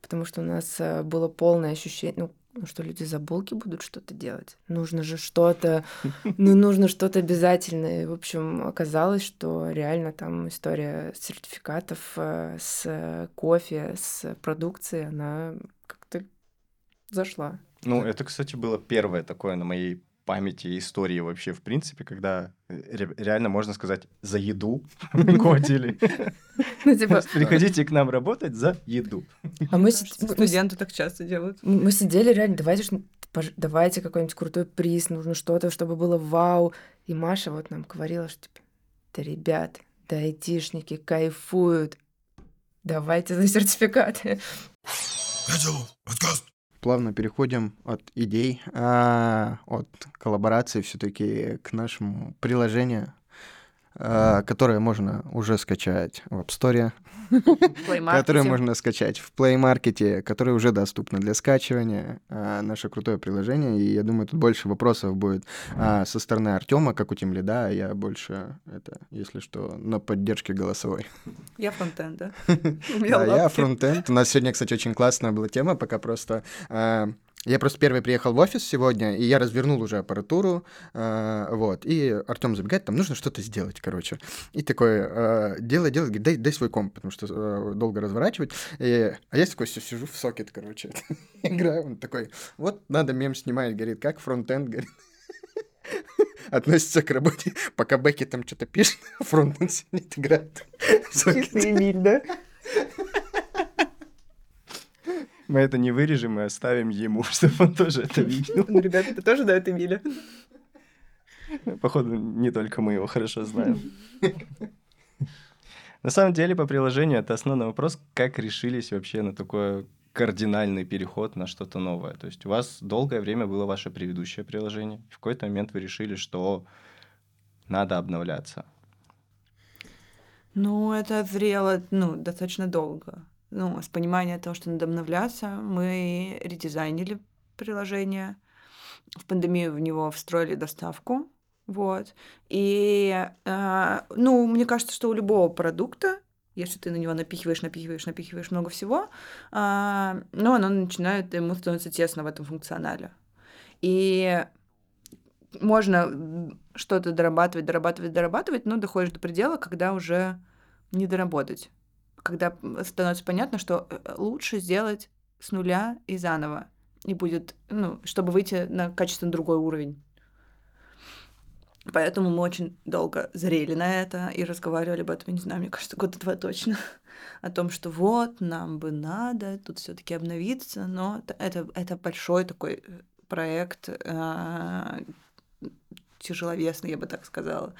потому что у нас э, было полное ощущение, ну, ну, что люди за булки будут что-то делать. Нужно же что-то, ну, нужно что-то обязательно. И, в общем, оказалось, что реально там история сертификатов э, с кофе, с продукцией, она как-то зашла. Ну, это, кстати, было первое такое на моей памяти истории вообще, в принципе, когда э, ре- реально, можно сказать, за еду кодили. Ну, типа, Приходите к нам работать за еду. а мы, Студенты так часто делают. Мы сидели реально, давайте, давайте какой-нибудь крутой приз, нужно что-то, чтобы было вау. И Маша вот нам говорила, что типа, да, ребят, да, айтишники кайфуют, давайте за сертификаты. Плавно переходим от идей, а, от коллаборации все-таки к нашему приложению, а, которое можно уже скачать в App Store, которое можно скачать в Play Market, которое уже доступно для скачивания. А, наше крутое приложение. И я думаю, тут больше вопросов будет а, со стороны Артема, как у Тимлида, а я больше, это, если что, на поддержке голосовой. Я фронтенд, да? Да, я фронтенд. У нас сегодня, кстати, очень классная была тема, пока просто... я просто первый приехал в офис сегодня, и я развернул уже аппаратуру, а, вот, и Артем забегает, там нужно что-то сделать, короче. И такой, а, делай, делай, говорит, дай, дай свой комп, потому что а, долго разворачивать. И- а я такой сижу в сокет, короче, играю, он такой, вот, надо мем снимать, говорит, как фронтенд, говорит, относится к работе, пока Бекки там что-то пишет, фронтенд сидит, играет. сокете. Эмиль, да? Мы это не вырежем и оставим ему, чтобы он тоже это видел. Ну, ребята, ты тоже дают Эмиля? Походу, не только мы его хорошо знаем. На самом деле, по приложению это основной вопрос, как решились вообще на такой кардинальный переход на что-то новое. То есть у вас долгое время было ваше предыдущее приложение, и в какой-то момент вы решили, что надо обновляться. Ну, это зрело, ну, достаточно долго. Ну, с понимания того, что надо обновляться, мы редизайнили приложение. В пандемию в него встроили доставку. Вот. И, э, ну, мне кажется, что у любого продукта, если ты на него напихиваешь, напихиваешь, напихиваешь много всего, э, ну, оно начинает, ему становится тесно в этом функционале. И можно что-то дорабатывать, дорабатывать, дорабатывать, но доходишь до предела, когда уже не доработать. Когда становится понятно, что э, лучше сделать с нуля и заново. И будет, ну, чтобы выйти на качественно другой уровень. Поэтому мы очень долго зрели на это и разговаривали об этом, не знаю, мне кажется, года два точно, о том, что вот, нам бы надо тут все таки обновиться, но это, это большой такой э, проект, э, тяжеловесный, я бы так сказала.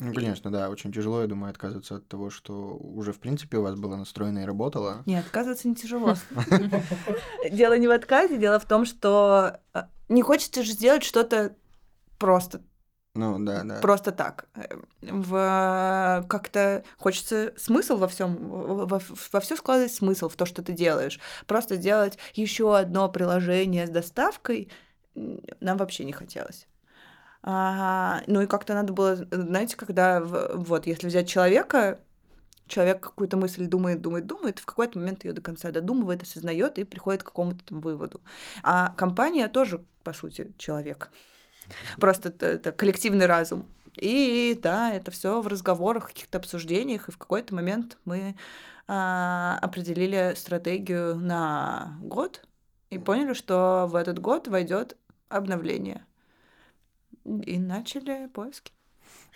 Ну, конечно, да, очень тяжело, я думаю, отказываться от того, что уже, в принципе, у вас было настроено и работало. Нет, отказываться не тяжело. Дело не в отказе, дело в том, что э, не хочется же сделать что-то просто ну, да, да. Просто так. В как-то хочется смысл во всем, во, во все складывать смысл в то, что ты делаешь. Просто делать еще одно приложение с доставкой нам вообще не хотелось. Ну и как-то надо было, знаете, когда вот, если взять человека, человек какую-то мысль думает, думает, думает, в какой-то момент ее до конца додумывает, осознает и приходит к какому-то там выводу. А компания тоже, по сути, человек. Просто это, это коллективный разум. И да, это все в разговорах, каких-то обсуждениях, и в какой-то момент мы а, определили стратегию на год и поняли, что в этот год войдет обновление. И начали поиски.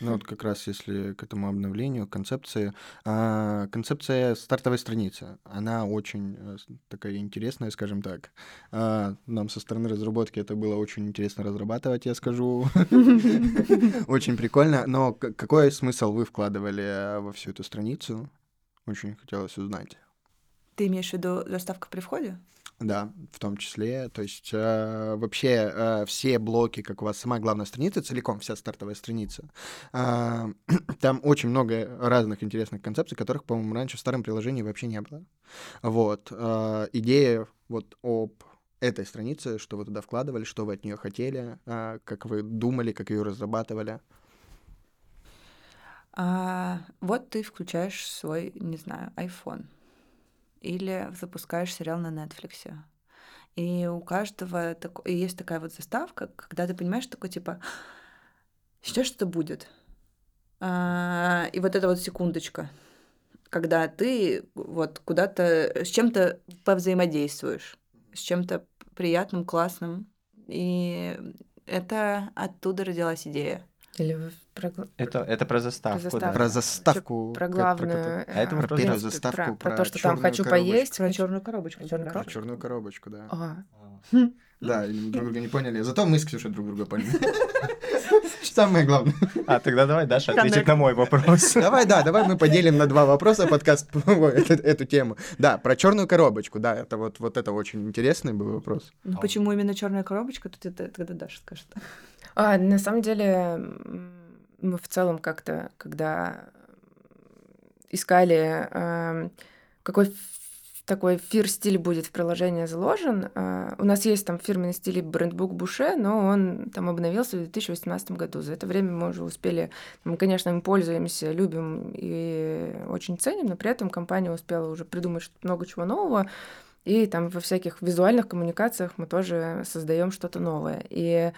Ну вот как раз если к этому обновлению концепции, а, концепция стартовой страницы, она очень э, такая интересная, скажем так. А, нам со стороны разработки это было очень интересно разрабатывать, я скажу. Очень прикольно. Но какой смысл вы вкладывали во всю эту страницу? Очень хотелось узнать. Ты имеешь в виду доставка при входе? Да, в том числе. То есть э, вообще э, все блоки, как у вас самая главная страница, целиком вся стартовая страница, э, там очень много разных интересных концепций, которых, по-моему, раньше в старом приложении вообще не было. Вот. Э, идея вот об этой странице, что вы туда вкладывали, что вы от нее хотели, э, как вы думали, как ее разрабатывали. А, вот ты включаешь свой, не знаю, iPhone или запускаешь сериал на Netflix. И у каждого так... и есть такая вот заставка, когда ты понимаешь, такой типа, сейчас что-то будет. А, и вот эта вот секундочка, когда ты вот куда-то с чем-то повзаимодействуешь, с чем-то приятным, классным. И это оттуда родилась идея. Или про... Это, это про заставку, про заставку. да. Про заставку. Про главную. А это про про заставку, про, про, про то, что там хочу коробочку. поесть. Про черную коробочку. Чёрную Про коробочку. черную коробочку, да. А, Да, или мы друг друга не поняли. Зато мы с Ксюшей друг друга поняли. Самое главное. А, тогда давай Даша ответит на мой вопрос. Давай, да, давай мы поделим на два вопроса подкаст эту, тему. Да, про черную коробочку, да, это вот, вот это очень интересный был вопрос. Почему именно черная коробочка? Тут это когда Даша скажет. А, на самом деле, мы в целом как-то, когда искали, эм, какой такой фир-стиль будет в приложении заложен, э, у нас есть там фирменный стиль брендбук Буше, но он там обновился в 2018 году. За это время мы уже успели, мы, конечно, им пользуемся, любим и очень ценим, но при этом компания успела уже придумать много чего нового, и там во всяких визуальных коммуникациях мы тоже создаем что-то новое. И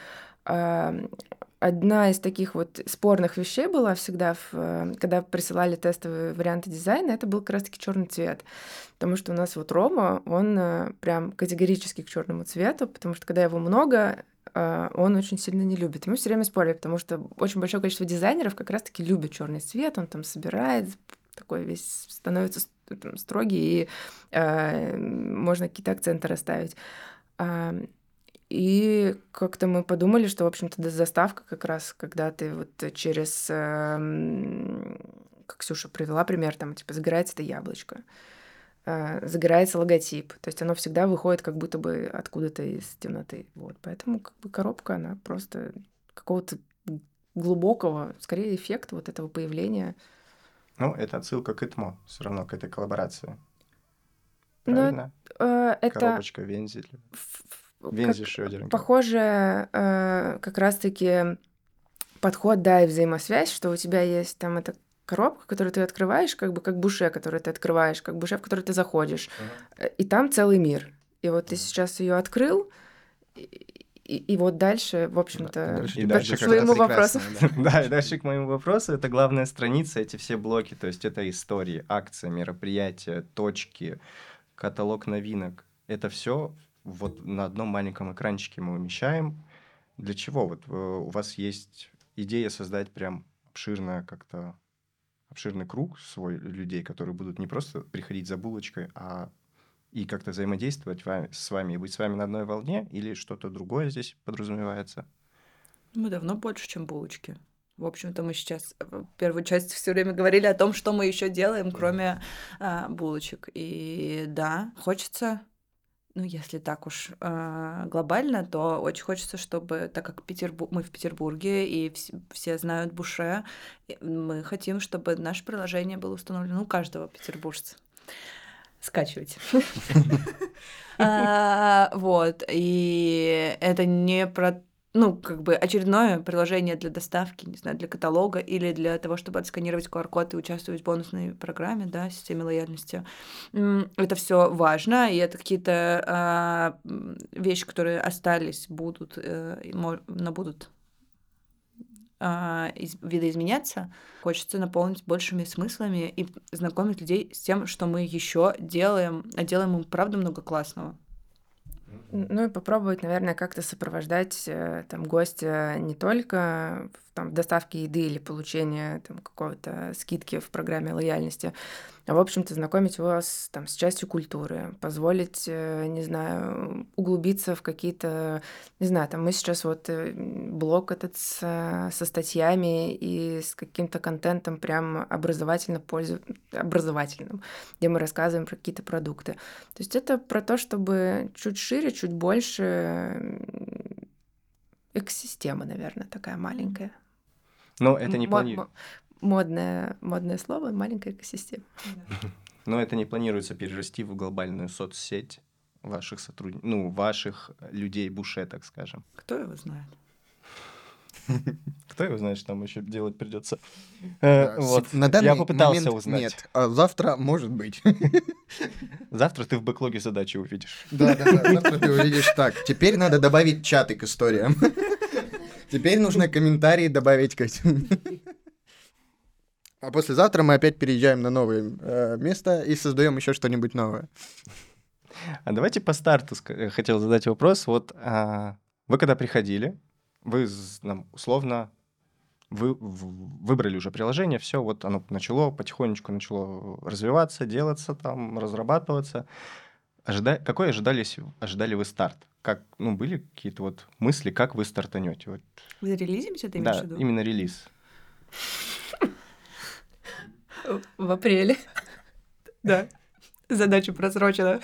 одна из таких вот спорных вещей была всегда, в, э, когда присылали тестовые варианты дизайна, это был как раз-таки черный цвет. Потому что у нас вот Рома, он э, прям категорически к черному цвету, потому что когда его много, э, он очень сильно не любит. Мы все время спорили, потому что очень большое количество дизайнеров как раз-таки любят черный цвет, он там собирает, такой весь становится строгий, и э, можно какие-то акценты расставить. И как-то мы подумали, что, в общем-то, заставка как раз, когда ты вот через эм, как Ксюша привела пример, там, типа, загорается это яблочко, э, загорается логотип. То есть оно всегда выходит как будто бы откуда-то из темноты. Вот. Поэтому как бы коробка, она просто какого-то глубокого, скорее, эффекта вот этого появления. Ну, это отсылка к этому, все равно к этой коллаборации. Ну, Правильно? Э, это Коробочка, вензель. Как- Шрёдинга. похоже э, как раз-таки подход, да, и взаимосвязь, что у тебя есть там эта коробка, которую ты открываешь, как бы как буше, который ты открываешь, как буше, в который ты заходишь. Э, И там целый мир. И вот ты сейчас ее открыл, и, и- и вот дальше, в общем-то, дальше К дальше как своему вопросу. да. Да, и дальше к моему вопросу. Это главная страница, эти все блоки. То есть это истории, акции, мероприятия, точки, каталог новинок. Это все вот на одном маленьком экранчике мы умещаем. Для чего? Вот э, у вас есть идея создать прям обширное как-то обширный круг свой людей, которые будут не просто приходить за булочкой, а и как-то взаимодействовать ва- с вами и быть с вами на одной волне, или что-то другое здесь подразумевается? Мы давно больше, чем булочки. В общем-то, мы сейчас в первую часть все время говорили о том, что мы еще делаем, кроме а, булочек. И да, хочется, ну, если так уж а, глобально, то очень хочется, чтобы, так как Петербу- мы в Петербурге и вс- все знают Буше, мы хотим, чтобы наше приложение было установлено у каждого петербуржца. Скачивайте. А, Вот. И это не про ну, как бы очередное приложение для доставки, не знаю, для каталога или для того, чтобы отсканировать QR-код и участвовать в бонусной программе, да, системе лояльности. Это все важно, и это какие-то м, вещи, которые остались, будут, э, но будут а, из- видоизменяться. Хочется наполнить большими смыслами и знакомить людей с тем, что мы еще делаем, а делаем мы правда много классного. Ну и попробовать, наверное, как-то сопровождать э, там гостя не только в, там, доставке еды или получении там, какого-то скидки в программе лояльности, а, в общем-то, знакомить его с, там, с частью культуры, позволить, э, не знаю, углубиться в какие-то, не знаю, там мы сейчас вот э, блог этот с, со статьями и с каким-то контентом прям образовательно пользу... образовательным, где мы рассказываем про какие-то продукты. То есть это про то, чтобы чуть шире, чуть больше м, экосистема, наверное, такая маленькая. Но это не Мо- плани- мо- Модное, модное слово, маленькая экосистема. Но это не планируется перерасти в глобальную соцсеть ваших сотрудников, ну, ваших людей буше, так скажем. Кто его знает? Кто его знает, что там еще делать придется. Да, Вот. с- На данный Я попытался момент узнать. Нет, а завтра может быть. Завтра ты в бэклоге задачи увидишь. Да, да, да. Завтра ты увидишь так. Теперь надо добавить чаты к историям. Теперь нужно комментарии добавить к этим. А послезавтра мы опять переезжаем на новое э, место и создаем еще что-нибудь новое. А давайте по старту э, хотел задать вопрос. Вот а, вы когда приходили, вы нам, условно вы выбрали уже приложение, все, вот оно начало потихонечку начало развиваться, делаться там, разрабатываться. Ожида... Какой ожидались, ожидали вы старт? Как, ну, были какие-то вот мысли, как вы стартанете? Вот, Вы релизимся, ты имеешь да, в виду? именно релиз. В апреле. Да. Задача просрочена.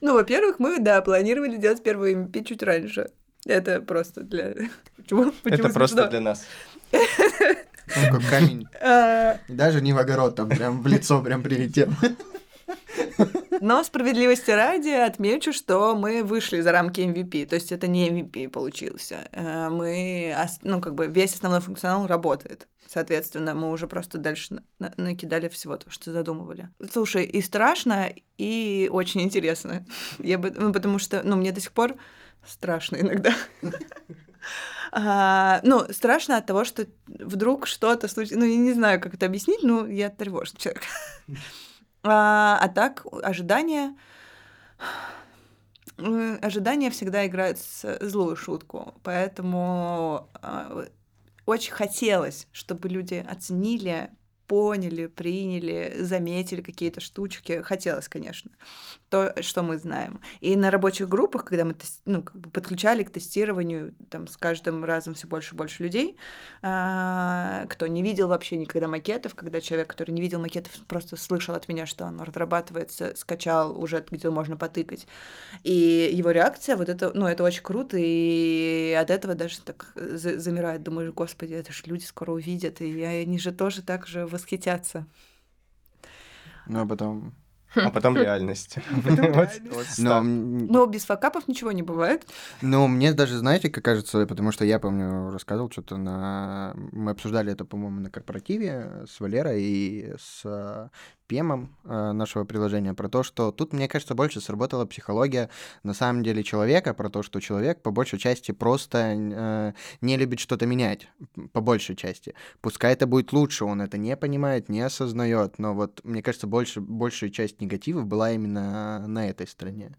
Ну, во-первых, мы, да, планировали делать первый MP чуть раньше. Это просто для... Почему? Это Почему просто смешно? для нас. Ну, как камень. А, Даже не в огород, там прям в лицо прям прилетел. Но справедливости ради отмечу, что мы вышли за рамки MVP. То есть это не MVP получился. Э, Мы, ну, как бы весь основной функционал работает. Соответственно, мы уже просто дальше на- на- накидали всего то, что задумывали. Слушай, и страшно, и очень интересно. Я бы, ну, потому что, ну, мне до сих пор страшно иногда. А, ну, страшно от того, что вдруг что-то случится. Ну, я не знаю, как это объяснить, но я тревожный человек. А, а так, ожидания... Ожидания всегда играют злую шутку, поэтому а, очень хотелось, чтобы люди оценили поняли, приняли, заметили какие-то штучки. Хотелось, конечно. То, что мы знаем. И на рабочих группах, когда мы ну, как бы подключали к тестированию, там с каждым разом все больше и больше людей, а, кто не видел вообще никогда макетов, когда человек, который не видел макетов, просто слышал от меня, что он разрабатывается, скачал уже, где можно потыкать. И его реакция, вот это, ну, это очень круто, и от этого даже так замирает. Думаешь, господи, это же люди скоро увидят, и они же тоже так же восхитятся. Ну, а потом а потом реальность. Но, Но без факапов ничего не бывает. Ну, мне даже, знаете, как кажется, потому что я, помню, рассказывал что-то на... Мы обсуждали это, по-моему, на корпоративе с Валерой и с пемом э, нашего приложения, про то, что тут, мне кажется, больше сработала психология на самом деле человека, про то, что человек по большей части просто э, не любит что-то менять, по большей части. Пускай это будет лучше, он это не понимает, не осознает, но вот, мне кажется, больше, большая часть негативов была именно на этой стороне.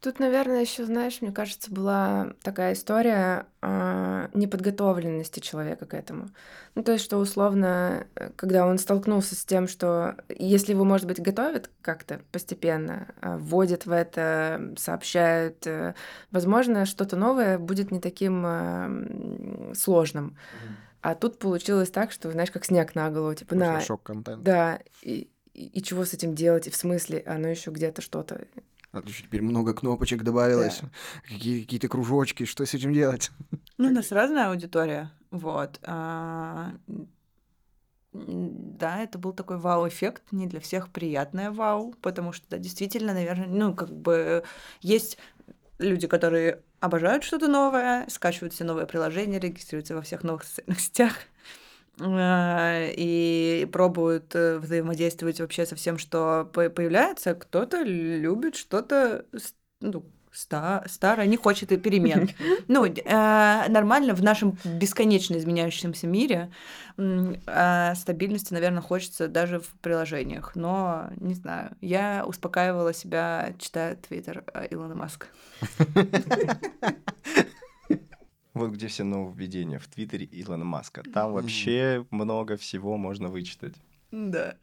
Тут, наверное, еще, знаешь, мне кажется, была такая история э, неподготовленности человека к этому. Ну, то есть, что условно, э, когда он столкнулся с тем, что если его, может быть, готовят как-то постепенно, э, вводят в это, сообщают, э, возможно, что-то новое будет не таким э, сложным. А тут получилось так, что, знаешь, как снег на голову, типа, После на... шок-контент. Да, и, и, и чего с этим делать, и в смысле, оно еще где-то что-то а теперь много кнопочек добавилось, да. какие- какие-то кружочки, что с этим делать? Ну, у нас разная аудитория, вот. А, да, это был такой вау-эффект, не для всех приятное вау, потому что, да, действительно, наверное, ну, как бы есть люди, которые обожают что-то новое, скачивают все новые приложения, регистрируются во всех новых социальных сетях, и пробуют э, взаимодействовать вообще со всем, что появляется. Кто-то любит что-то ну, ста старое, не хочет и перемен. Ну, э, нормально в нашем бесконечно изменяющемся мире э, стабильности, наверное, хочется даже в приложениях. Но, не знаю, я успокаивала себя, читая твиттер Илона Маска. Вот где все нововведения в Твиттере Илона Маска. Там вообще много всего можно вычитать. Да.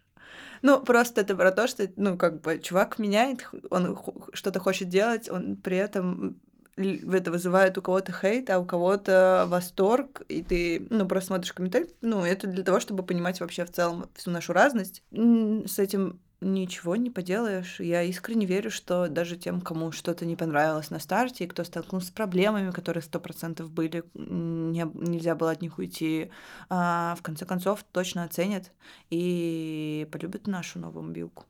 Ну, просто это про то, что, ну, как бы, чувак меняет, он что-то хочет делать, он при этом это вызывает у кого-то хейт, а у кого-то восторг, и ты, ну, просто смотришь комментарий, ну, это для того, чтобы понимать вообще в целом всю нашу разность. С этим Ничего не поделаешь. Я искренне верю, что даже тем, кому что-то не понравилось на старте, и кто столкнулся с проблемами, которые сто процентов были, не, нельзя было от них уйти, а, в конце концов точно оценят и полюбят нашу новую мобилку.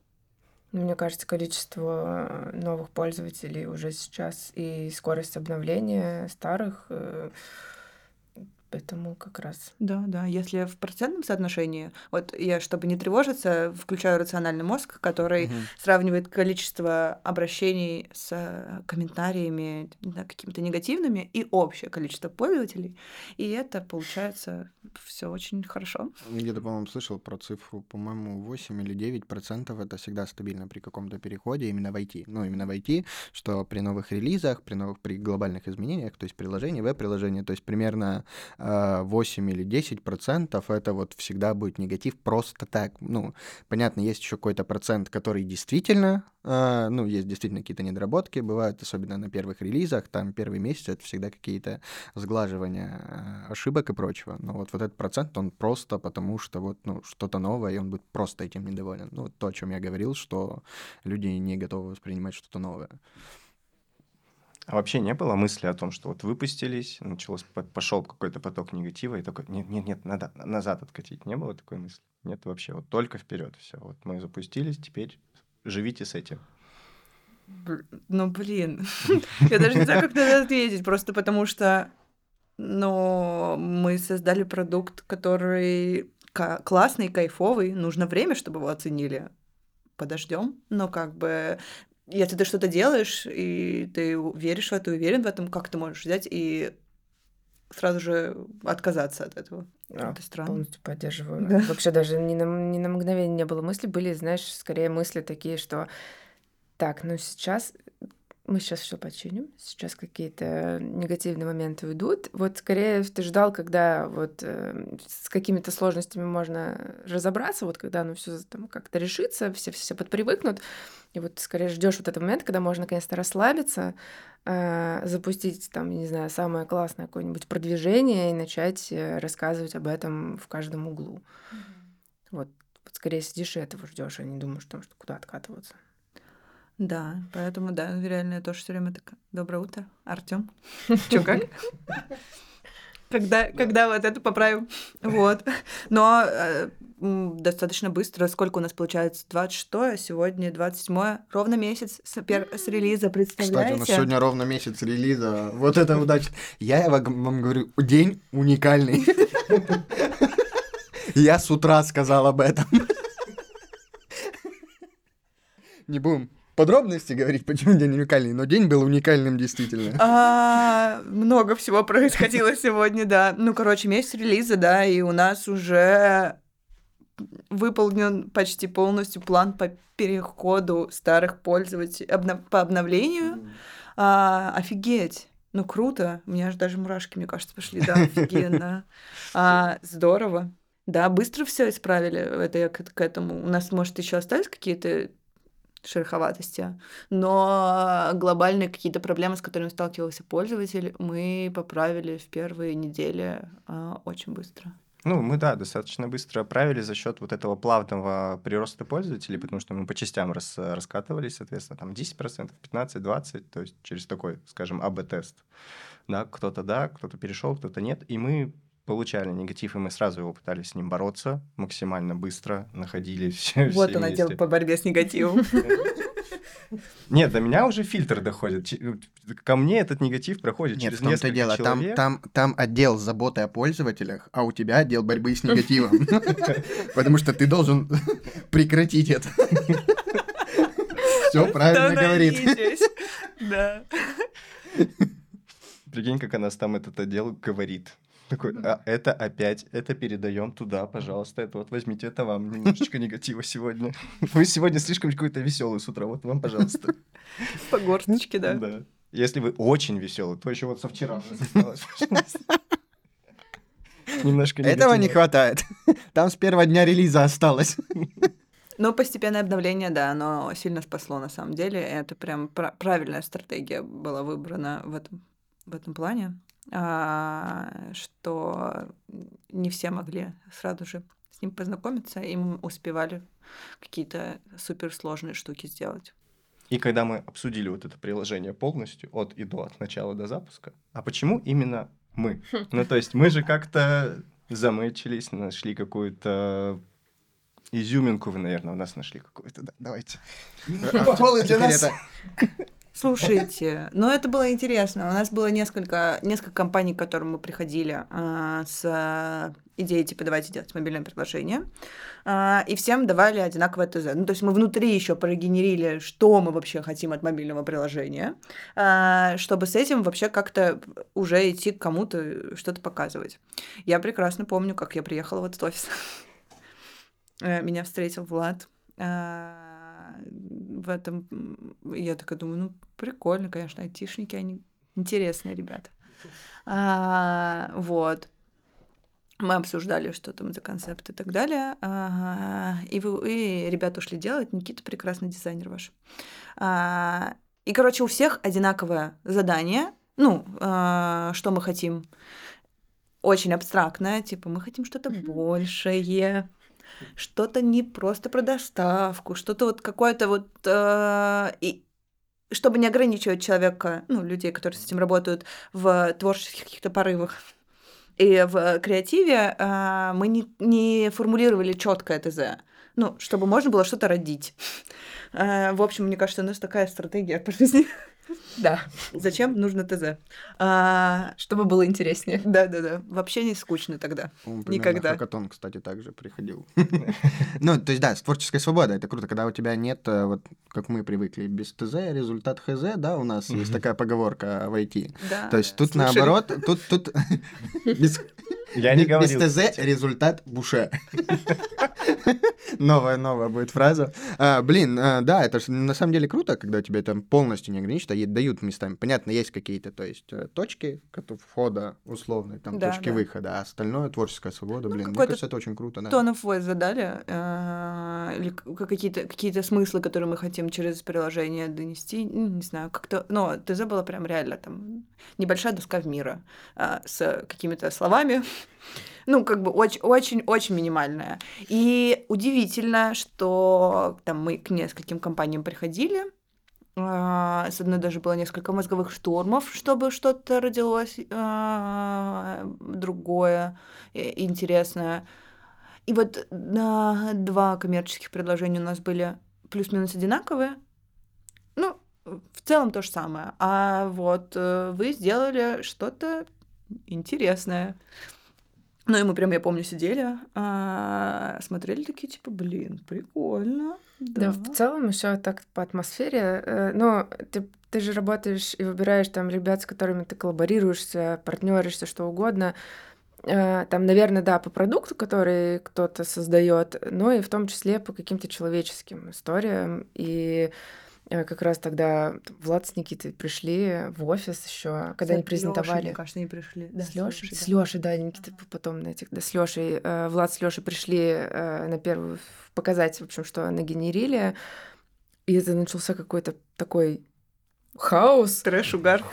Мне кажется, количество новых пользователей уже сейчас и скорость обновления старых э, Поэтому как раз. Да, да. Если в процентном соотношении, вот я, чтобы не тревожиться, включаю рациональный мозг, который угу. сравнивает количество обращений с э, комментариями да, какими-то негативными и общее количество пользователей. И это получается все очень хорошо. Где-то, по-моему, слышал про цифру, по-моему, 8 или 9 процентов это всегда стабильно при каком-то переходе именно в IT. Ну, именно в IT, что при новых релизах, при новых, при глобальных изменениях, то есть приложение, веб-приложение, то есть примерно 8 или 10 процентов это вот всегда будет негатив просто так. Ну, понятно, есть еще какой-то процент, который действительно, э, ну, есть действительно какие-то недоработки, бывают, особенно на первых релизах, там первый месяц это всегда какие-то сглаживания э, ошибок и прочего. Но вот, вот этот процент, он просто потому, что вот, ну, что-то новое, и он будет просто этим недоволен. Ну, то, о чем я говорил, что люди не готовы воспринимать что-то новое. А вообще не было мысли о том, что вот выпустились, началось, пошел какой-то поток негатива, и такой, нет, нет, нет, надо назад откатить. Не было такой мысли? Нет вообще, вот только вперед все. Вот мы запустились, теперь живите с этим. Ну, блин, я даже не знаю, как на это ответить, просто потому что, ну, мы создали продукт, который классный, кайфовый, нужно время, чтобы его оценили подождем, но как бы если ты что-то делаешь, и ты веришь в это, уверен в этом, как ты можешь взять и сразу же отказаться от этого. А, это странно. Полностью поддерживаю. Да. Вообще даже ни на, ни на мгновение не было мысли. Были, знаешь, скорее мысли такие, что так, ну сейчас мы сейчас все починим, сейчас какие-то негативные моменты уйдут. Вот скорее ты ждал, когда вот э, с какими-то сложностями можно разобраться, вот когда оно все там как-то решится, все все подпривыкнут, и вот скорее ждешь вот этот момент, когда можно наконец-то расслабиться, э, запустить там, не знаю, самое классное какое-нибудь продвижение и начать э, рассказывать об этом в каждом углу. Вот, вот скорее сидишь и этого ждешь, а не думаешь, что куда откатываться. Да, поэтому, да, реально я тоже все время так. Доброе утро, Артем. Чё, как? Когда, когда вот это поправим. Вот. Но э, достаточно быстро. Сколько у нас получается? 26 а сегодня 27 Ровно месяц с, пер... с релиза, представляете? Кстати, у нас сегодня ровно месяц релиза. Вот это удача. Я вам говорю, день уникальный. Я с утра сказал об этом. Не будем подробности говорить, почему день уникальный, но день был уникальным действительно. А, много всего происходило сегодня, да. Ну, короче, месяц релиза, да, и у нас уже выполнен почти полностью план по переходу старых пользователей обнов... по обновлению. А, офигеть! Ну, круто. У меня же даже мурашки, мне кажется, пошли. Да, офигенно. А, здорово. Да, быстро все исправили. Это я к, к этому. У нас, может, еще остались какие-то шероховатости. Но глобальные какие-то проблемы, с которыми сталкивался пользователь, мы поправили в первые недели э, очень быстро. Ну, мы, да, достаточно быстро правили за счет вот этого плавного прироста пользователей, потому что мы по частям рас, раскатывались, соответственно, там 10%, 15%, 20%, то есть через такой, скажем, АБ-тест. Да, кто-то да, кто-то перешел, кто-то нет. И мы получали негатив, и мы сразу его пытались с ним бороться максимально быстро, находили все Вот все он отдел по борьбе с негативом. Нет, до меня уже фильтр доходит. Ко мне этот негатив проходит Нет, через в том-то дело. Там, человек. там, там отдел заботы о пользователях, а у тебя отдел борьбы с негативом. Потому что ты должен прекратить это. Все правильно говорит. Да. Прикинь, как она там этот отдел говорит. Такой, а это опять, это передаем туда, пожалуйста, это вот возьмите, это вам немножечко негатива сегодня. Вы сегодня слишком какой-то веселый с утра, вот вам, пожалуйста. По горсточке, да. Да. Если вы очень веселый, то еще вот со вчера. Немножко Этого не хватает. Там с первого дня релиза осталось. Но постепенное обновление, да, оно сильно спасло на самом деле. Это прям пра- правильная стратегия была выбрана в этом, в этом плане, что не все могли сразу же с ним познакомиться, и мы успевали какие-то суперсложные штуки сделать. И когда мы обсудили вот это приложение полностью, от и до, от начала до запуска, а почему именно мы? Ну, то есть мы же как-то замычились, нашли какую-то изюминку, вы, наверное, у нас нашли какую-то, да, давайте. Приколы для нас. Слушайте, ну это было интересно. У нас было несколько, несколько компаний, к которым мы приходили а, с идеей, типа, давайте делать мобильное приложение. А, и всем давали одинаковое ТЗ. Ну, то есть мы внутри еще прогенерили, что мы вообще хотим от мобильного приложения, а, чтобы с этим вообще как-то уже идти к кому-то что-то показывать. Я прекрасно помню, как я приехала в этот офис. Э, Меня встретил Влад. В этом я такая думаю, ну прикольно, конечно, айтишники, они интересные ребята. А, вот. Мы обсуждали, что там за концепт и так далее. А, и, вы, и ребята ушли делать. Никита прекрасный дизайнер ваш. А, и, короче, у всех одинаковое задание. Ну, а, что мы хотим. Очень абстрактное. Типа, мы хотим что-то большее что-то не просто про доставку, что-то вот какое-то вот... э, и чтобы не ограничивать человека, ну, людей, которые с этим работают, в творческих каких-то порывах и в креативе, э, мы не, не формулировали четкое ТЗ. Ну, чтобы можно было что-то родить. Э, в общем, мне кажется, у нас такая стратегия по жизни. Да, Зачем нужно ТЗ? А, чтобы было интереснее. Да-да-да. Вообще не скучно тогда. Он примерно Никогда. Хакатон, кстати, также приходил. Ну, то есть, да, с творческой свободой. Это круто, когда у тебя нет, э, вот как мы привыкли, без ТЗ результат ХЗ, да, у нас есть такая поговорка в IT. Да. То есть тут наоборот, тут, тут без, Я не говорил. Без ТЗ результат буше. Новая, новая будет фраза. А, блин, а, да, это на самом деле круто, когда тебе там полностью не ограничат, а дают местами. Понятно, есть какие-то, то есть э, точки входа условные, там точки да. выхода, а остальное творческая свобода, Ну, блин, мне кажется, это очень круто, да. Of voice задали, э, или какие-то какие смыслы, которые мы хотим через приложение донести, ну, не знаю, как-то, но ТЗ было прям реально там небольшая доска в мира э, с какими-то словами, ну, как бы очень-очень-очень минимальная. И удивительно, что там мы к нескольким компаниям приходили, а, с одной даже было несколько мозговых штурмов, чтобы что-то родилось а, другое, интересное. И вот два коммерческих предложения у нас были плюс-минус одинаковые. В целом то же самое. А вот э, вы сделали что-то интересное. Ну, и мы прям, я помню, сидели, а, смотрели такие, типа, блин, прикольно. Да, Да, в целом еще так по атмосфере. э, Ну, ты, ты же работаешь и выбираешь там ребят, с которыми ты коллаборируешься, партнеришься, что угодно. Э, Там, наверное, да, по продукту, который кто-то создает, но и в том числе по каким-то человеческим историям. И э, как раз тогда Влад с Никитой пришли в офис еще, когда они С Лёшей, презентовали. мне кажется, они пришли. Да, с Лешей, да. с Лешей, да, Никита потом на этих, да, с Лешей, Влад с Лешей пришли э, на первую показать, в общем, что нагенерили, и это начался какой-то такой хаос, Трэш, угар.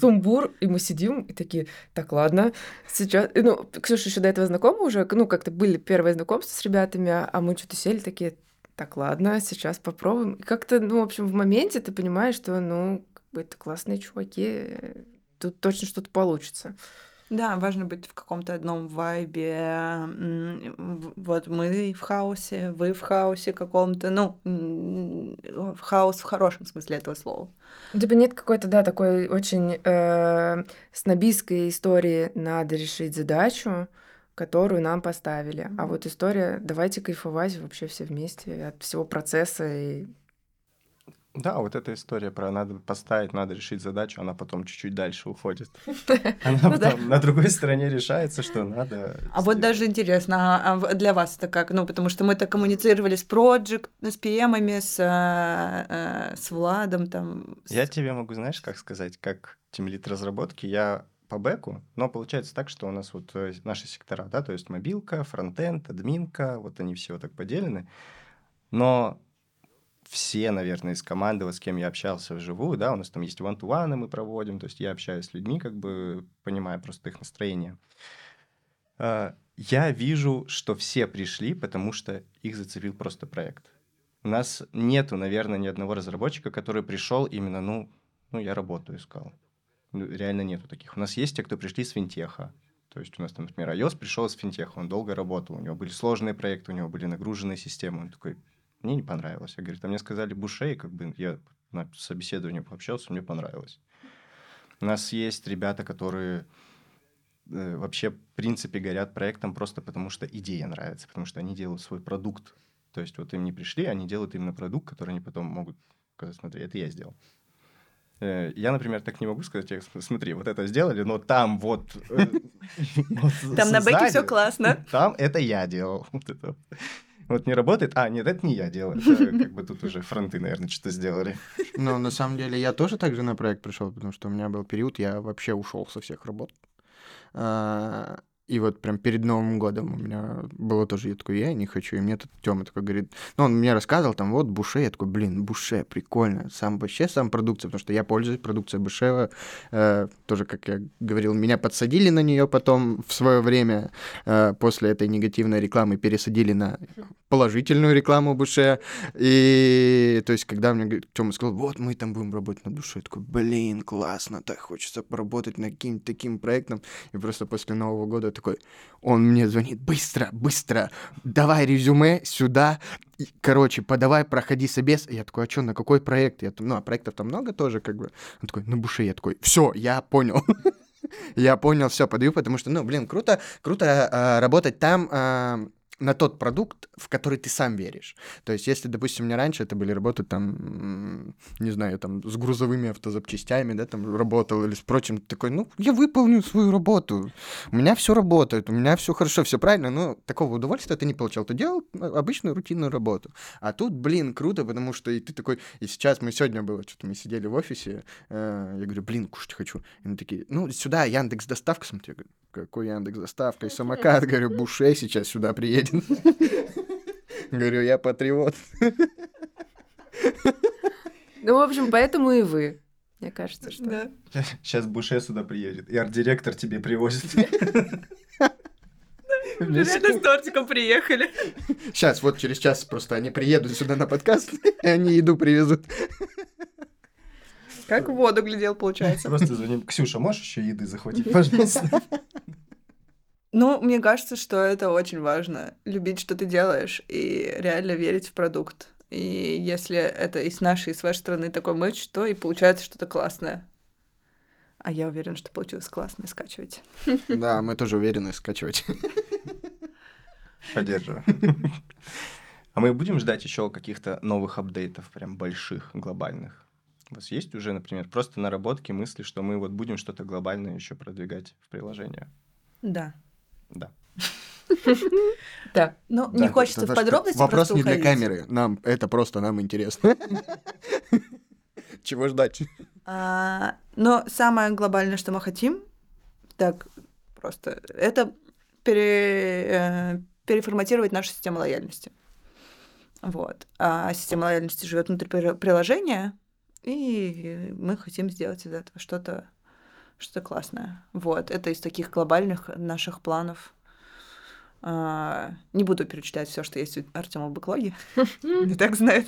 сумбур, и мы сидим и такие, так, ладно, сейчас, ну, Ксюша еще до этого знакома уже, ну, как-то были первые знакомства с ребятами, а мы что-то сели такие, так, ладно, сейчас попробуем. И как-то, ну, в общем, в моменте ты понимаешь, что, ну, как бы это классные чуваки, тут точно что-то получится. Да, важно быть в каком-то одном вайбе. Вот мы в хаосе, вы в хаосе каком-то. Ну, в хаос в хорошем смысле этого слова. Типа нет какой-то, да, такой очень э, снобистской истории «надо решить задачу», которую нам поставили. А вот история «давайте кайфовать вообще все вместе от всего процесса». И... Да, вот эта история про надо поставить, надо решить задачу, она потом чуть-чуть дальше уходит. Она Ну да. потом на другой стороне решается, что надо... А вот даже интересно, а- а для вас это как? Ну, потому что мы-то коммуницировали с Project, с PM, с, э, э, с Владом, там. с- Я тебе могу, знаешь, как сказать, как тимлит разработки, я по бэку, но получается так, что у нас вот э, наши сектора, да, то есть мобилка, фронтенд, админка, вот они все так поделены, но все, наверное, из команды, вот с кем я общался вживую, да, у нас там есть one-to-one, мы проводим, то есть я общаюсь с людьми, как бы понимая просто их настроение. А, Я вижу, что все пришли, потому что их зацепил просто проект. У нас нету, наверное, ни одного разработчика, который пришел именно, ну, ну, я работу искал. Ну, Реально нету таких. У нас есть те, кто пришли с финтеха. То есть у нас, там, например, iOS пришел из финтеха, он долго работал, у него были сложные проекты, у него были нагруженные системы. Он такой, мне не понравилось. Я говорю, а мне сказали буше, и как бы я на собеседовании пообщался, мне понравилось. У нас есть ребята, которые э, вообще, в принципе, горят проектом просто потому, что идея нравится, потому что они делают свой продукт. То есть вот им не пришли, они делают именно продукт, который они потом могут сказать, смотри, это я сделал. Э, Я, например, так не могу сказать, смотри, вот это сделали, но там вот... э, Там на бэке все классно. Там это я делал. Вот, не работает. А, нет, это не я делал. Это как бы тут уже фронты, наверное, что-то сделали. Но на самом деле я тоже так же на проект пришел, потому что у меня был период, я вообще ушел со всех работ. А, И вот прям перед Новым годом у меня было тоже, я такой, я не хочу. И мне тут Тёма такой говорит, ну, он мне рассказывал, там, вот, Буше, я такой, блин, Буше, прикольно. Сам вообще, сам продукция, потому что я пользуюсь продукцией Буше. э, тоже, как я говорил, меня подсадили на нее потом в свое время, э, после этой негативной рекламы пересадили на положительную рекламу Буше. И, то есть, когда мне Тёма сказал, вот, мы там будем работать над Буше, я такой, блин, классно, так хочется поработать над каким-то таким проектом. И просто после Нового года такой, он мне звонит, быстро, быстро, давай резюме сюда, короче, подавай, проходи собес. Я такой, а что, на какой проект? Я, ну, а проектов там много тоже, как бы. Он такой, на буше. Я такой, все, я понял. Я понял, все, подаю, потому что, ну, блин, круто, круто а, работать там, а, на тот продукт, в который ты сам веришь. То есть, если, допустим, мне раньше это были работы там, не знаю, там с грузовыми автозапчастями, да, там работал или с прочим, такой, ну, я выполню свою работу, у меня все работает, у меня все хорошо, все правильно, но такого удовольствия ты не получал, ты делал а, обычную рутинную работу. А тут, блин, круто, потому что и ты такой, и сейчас мы сегодня было, что-то мы сидели в офисе, э, я говорю, блин, кушать хочу. И они такие, ну, сюда, Яндекс доставка, смотри, я говорю, какой Яндекс доставка, и самокат, говорю, Буше сейчас сюда приедет. Говорю, я патриот. Ну, в общем, поэтому и вы. Мне кажется, что... Да. Сейчас Буше сюда приедет, и арт-директор тебе привозит. Реально с тортиком приехали. Сейчас, вот через час просто они приедут сюда на подкаст, и они еду привезут. Как в воду глядел, получается. Просто звоним. Ксюша, можешь еще еды захватить, пожалуйста? Ну, мне кажется, что это очень важно. Любить, что ты делаешь, и реально верить в продукт. И если это и с нашей, и с вашей стороны такой матч, то и получается что-то классное. А я уверена, что получилось классно. Скачивайте. Да, мы тоже уверены скачивать. Поддерживаю. А мы будем ждать еще каких-то новых апдейтов, прям больших, глобальных? У вас есть уже, например, просто наработки, мысли, что мы вот будем что-то глобальное еще продвигать в приложение? Да. Да. Да. Ну, не хочется в подробности Вопрос просто не для камеры. Нам это просто нам интересно. Чего ждать? А, но самое глобальное, что мы хотим, так просто, это э, переформатировать нашу систему лояльности. Вот. А система лояльности живет внутри при- приложения, и мы хотим сделать из этого что-то что классное. Вот. Это из таких глобальных наших планов. А, не буду перечитать все, что есть у Артема в бэклоге. Не так знает.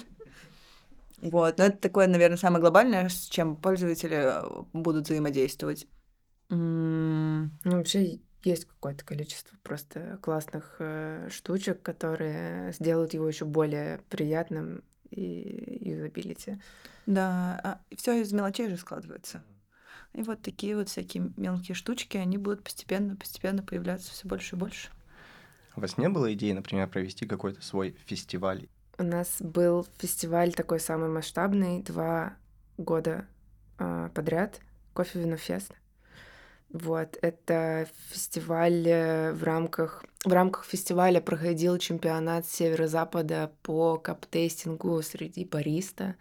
Вот, но это такое, наверное, самое глобальное, с чем пользователи э, будут взаимодействовать. Ну, вообще есть какое-то количество просто классных э, штучек, которые сделают его еще более приятным и юзабилити. Да, все из мелочей же складывается. И вот такие вот всякие мелкие штучки, они будут постепенно, постепенно появляться все больше и больше. У вас не было идеи, например, провести какой-то свой фестиваль? У нас был фестиваль такой самый масштабный два года а, подряд. Кофе Вино Фест. Вот, это фестиваль э, в рамках... В рамках фестиваля проходил чемпионат Северо-Запада по каптейстингу среди бариста.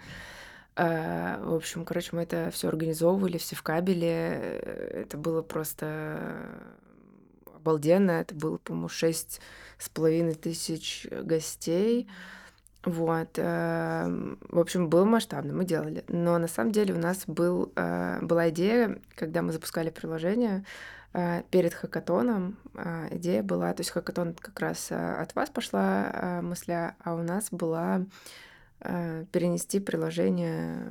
А, В общем, короче, мы это все организовывали, все в кабеле. Это было просто обалденно. Это было, по-моему, шесть с половиной тысяч гостей. Вот. эм, В общем, было масштабно, мы делали. Но на самом деле у нас был, э, была идея, когда мы запускали приложение, э, перед хакатоном э, идея была, то есть хакатон как раз э, от вас пошла мысля, а у нас была перенести приложение,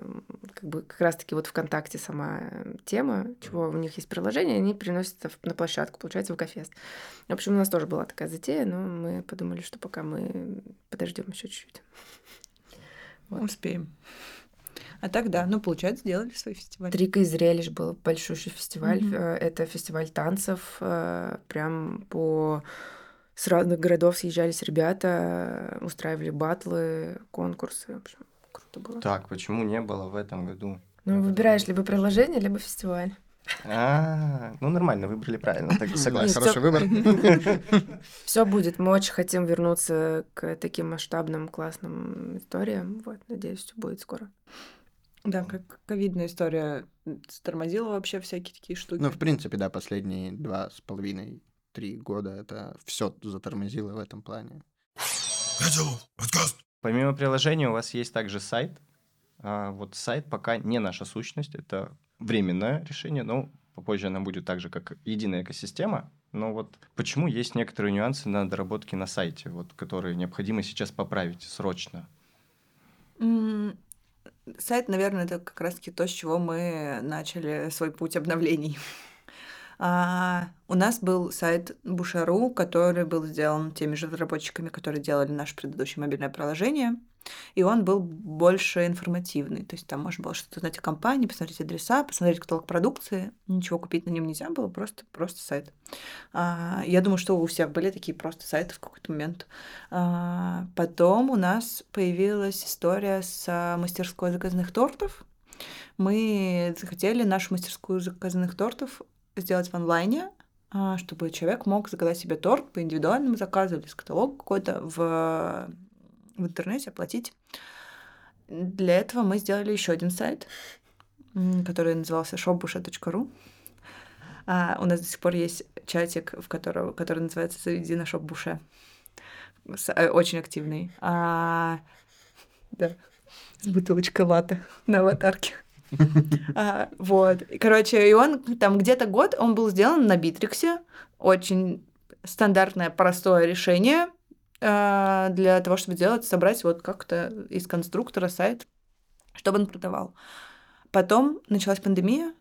как бы как раз-таки вот ВКонтакте сама э, тема, чего у них есть приложение, они переносят это на площадку, получается, в Гафест. В общем, у нас тоже была такая затея, но мы подумали, что пока мы подождем еще чуть-чуть. Вот. Успеем. А так, да, ну, получается, сделали свой фестиваль. Трика и зрелищ был большущий фестиваль. Э, Это фестиваль танцев. э, Прям по с разных городов съезжались ребята, э, устраивали батлы, конкурсы. В общем, круто было. Так, почему не было в этом году? Ну, выбираешь либо приложение, либо фестиваль. А, ну нормально, выбрали правильно, так согласен. Хороший выбор. Все будет. Мы очень хотим вернуться к таким масштабным, классным историям. Вот, надеюсь, все будет скоро. Да, как ковидная история тормозила вообще всякие такие штуки. Ну, в принципе, да, последние два с половиной, три года это все затормозило в этом плане. Помимо приложения у вас есть также сайт. А, вот сайт пока не наша сущность, это временное решение, но попозже она будет так же, как единая экосистема. Но вот почему есть некоторые нюансы на доработке на сайте, вот, которые необходимо сейчас поправить срочно? М, Сайт, наверное, это как раз-таки то, с чего мы начали свой путь обновлений. А, у нас был сайт Бушару, который был сделан теми же разработчиками, которые делали наше предыдущее мобильное приложение. и он был больше информативный. То есть там можно было что-то узнать о компании, посмотреть адреса, посмотреть каталог продукции. Ничего купить на нем нельзя было, просто, просто сайт. А, я думаю, что у всех были такие просто сайты в какой-то момент. А, потом у нас появилась история с а, мастерской заказанных тортов. Мы захотели нашу мастерскую заказанных тортов сделать в онлайне, а, чтобы человек мог заказать себе торт по индивидуальному заказу или с каталога какой-то в, в интернете, оплатить. Для этого мы сделали еще один сайт, который назывался shopbusha.ru. А у нас до сих пор есть чатик, в котором, который называется «Заведи на шоп-буше». Э, очень активный. А, да, с бутылочкой латы на аватарке. А, вот. Короче, и он там где-то год, он был сделан на Битриксе. Очень стандартное, простое решение а, для того, чтобы сделать, собрать вот как-то из конструктора сайт, чтобы он продавал. Потом началась пандемия,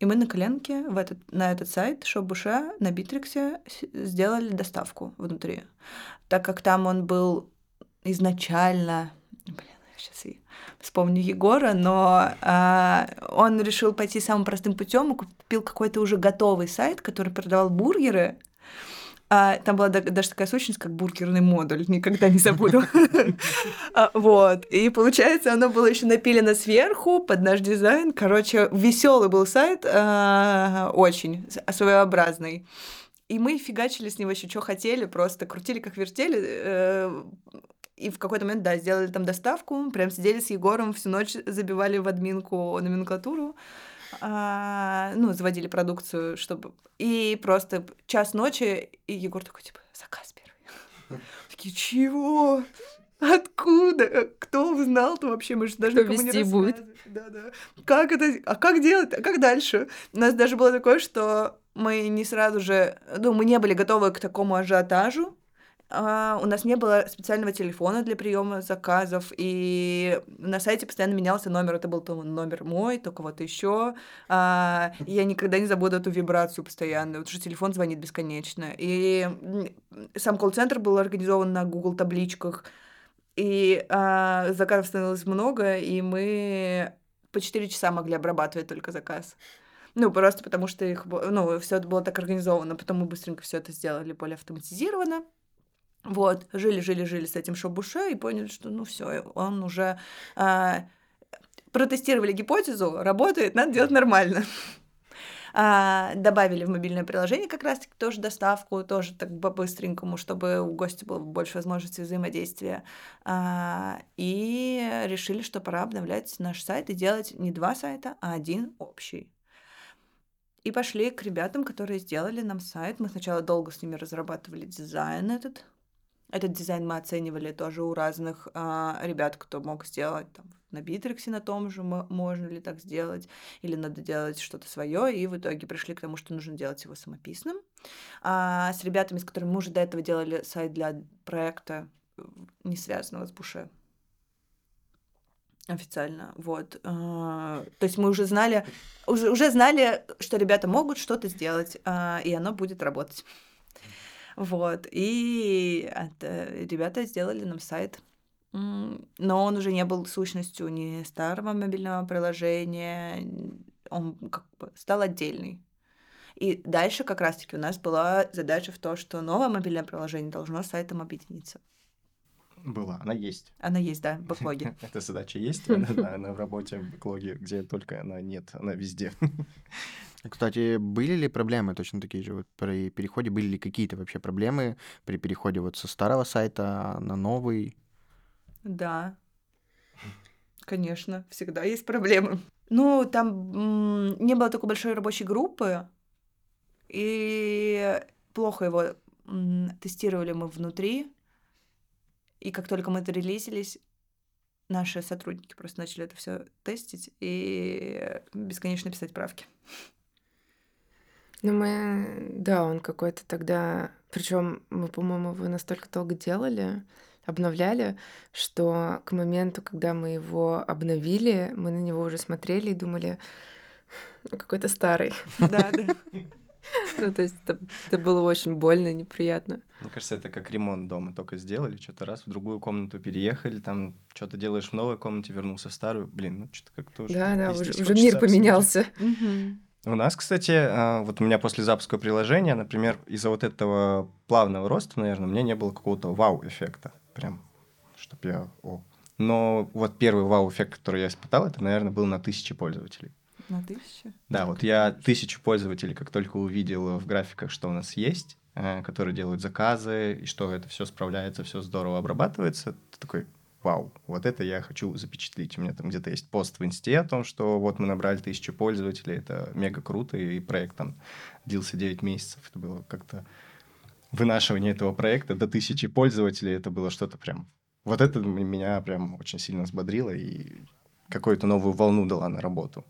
и мы на коленке в этот, на этот сайт Шоу-Буше на Битриксе сделали доставку внутри. Так как там он был изначально... Сейчас и вспомню Егора, но э, он решил пойти самым простым путем и купил какой-то уже готовый сайт, который продавал бургеры. А, там была даже такая сущность, как бургерный модуль, никогда не забуду. А, вот. И получается, оно было еще напилено сверху под наш дизайн. Короче, веселый был сайт, а, очень своеобразный. И мы фигачили с него еще что хотели, просто крутили как вертели. И в какой-то момент, да, сделали там доставку, прям сидели с Егором всю ночь, забивали в админку номенклатуру, а, ну, заводили продукцию, чтобы... И просто час ночи, и Егор такой, типа, заказ первый. Такие, чего? Откуда? Кто узнал-то вообще? Мы же даже Кто никому не будет. Да, да. Как это? А как делать? А как дальше? У нас даже было такое, что мы не сразу же... Ну, мы не были готовы к такому ажиотажу, а, у нас не было специального телефона для приема заказов, и на сайте постоянно менялся номер. Это был то номер мой, то кого-то еще. А, я никогда не забуду эту вибрацию постоянную, потому что телефон звонит бесконечно. И сам колл-центр был организован на Google табличках, и а, заказов становилось много, и мы по 4 часа могли обрабатывать только заказ. Ну, просто потому что их, ну, все это было так организовано, потом мы быстренько все это сделали более автоматизированно. Вот, жили-жили-жили с этим Шобуше и поняли, что ну все, он уже а, протестировали гипотезу, работает, надо делать нормально. А, добавили в мобильное приложение как раз-таки тоже доставку, тоже так по-быстренькому, чтобы у гостя было больше возможностей взаимодействия. А, и решили, что пора обновлять наш сайт и делать не два сайта, а один общий. И пошли к ребятам, которые сделали нам сайт. Мы сначала долго с ними разрабатывали дизайн этот, этот дизайн мы оценивали тоже у разных а, ребят, кто мог сделать там, на Битриксе на том же, можно ли так сделать, или надо делать что-то свое, и в итоге пришли к тому, что нужно делать его самописным. А с ребятами, с которыми мы уже до этого делали сайт для проекта, не связанного с Буше, официально, вот. А, то есть мы уже знали, уже, уже знали, что ребята могут что-то сделать, а, и оно будет работать. Вот. И это, ребята сделали нам сайт. Но он уже не был сущностью ни старого мобильного приложения, он как бы стал отдельный. И дальше как раз-таки у нас была задача в том, что новое мобильное приложение должно с сайтом объединиться. Была, она есть. Она есть, да, в бэклоге. Эта задача есть, она в работе в бэклоге, где только она нет, она везде. Кстати, были ли проблемы точно такие же вот при переходе? Были ли какие-то вообще проблемы при переходе вот со старого сайта на новый? Да, конечно, всегда есть проблемы. Ну, там не было такой большой рабочей группы, и плохо его тестировали мы внутри. И как только мы это релизились, наши сотрудники просто начали это все тестить и бесконечно писать правки. Ну, мы, да, он какой-то тогда, причем мы, по-моему, его настолько долго делали, обновляли, что к моменту, когда мы его обновили, мы на него уже смотрели и думали, ну, какой-то старый. Да, да. Ну, то есть это, это было очень больно и неприятно. Мне кажется, это как ремонт дома. Только сделали, что-то раз в другую комнату переехали, там что-то делаешь в новой комнате, вернулся в старую. Блин, ну что-то как-то уже... Да, да, уже, уже мир поменялся. У нас, кстати, а, вот у меня после запуска приложения, например, из-за вот этого плавного роста, наверное, у меня не было какого-то вау-эффекта. Прям, чтоб я... О. Но вот первый вау-эффект, который я испытал, это, наверное, был на тысячи пользователей. На тысячу? Да, вот я тысячу пользователей, как только увидел в графиках, что у нас есть, э, которые делают заказы, и что это все справляется, все здорово обрабатывается, ты такой, вау, вот это я хочу запечатлить. У меня там где-то есть пост в инсте о том, что вот мы набрали тысячу пользователей, это мега круто, и проект там длился 9 месяцев. Это было как-то вынашивание этого проекта до тысячи пользователей, это было что-то прям... Вот это меня прям очень сильно взбодрило и какую-то новую волну дала на работу.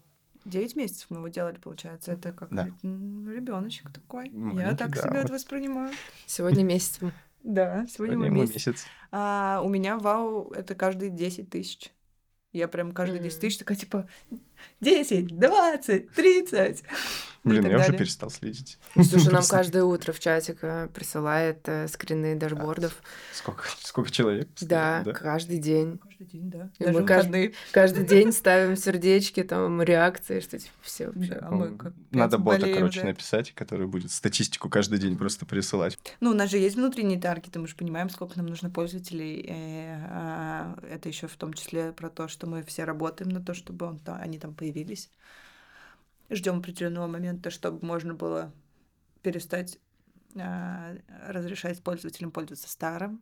Девять месяцев мы его делали, получается. Это как Да. ребеночек такой. Я Маленький, так да, себе вот. это воспринимаю. Сегодня месяц. Да, сегодня мы Ему месяц. месяц. А у меня вау, это каждые 10 тысяч. Я прям каждые 10 М. тысяч такая, типа, 10, 20, 30. Ну Блин, я уже перестал следить. Слушай, нам каждое утро в чатик э, присылает э, скрины дашбордов. Сколько, сколько человек? Да, каждый день. Каждый день, да. Мы каждый-. Каждый день ставим сердечки, там реакции, что типа все как Надо бота, короче, написать, который будет статистику каждый день просто присылать. Ну, у нас же есть внутренние таргеты, мы же понимаем, сколько нам нужно пользователей. э, а, Это еще в том числе про то, что мы все работаем на то, чтобы они там появились. Ждем определенного момента, чтобы можно было перестать а, разрешать пользователям пользоваться старым.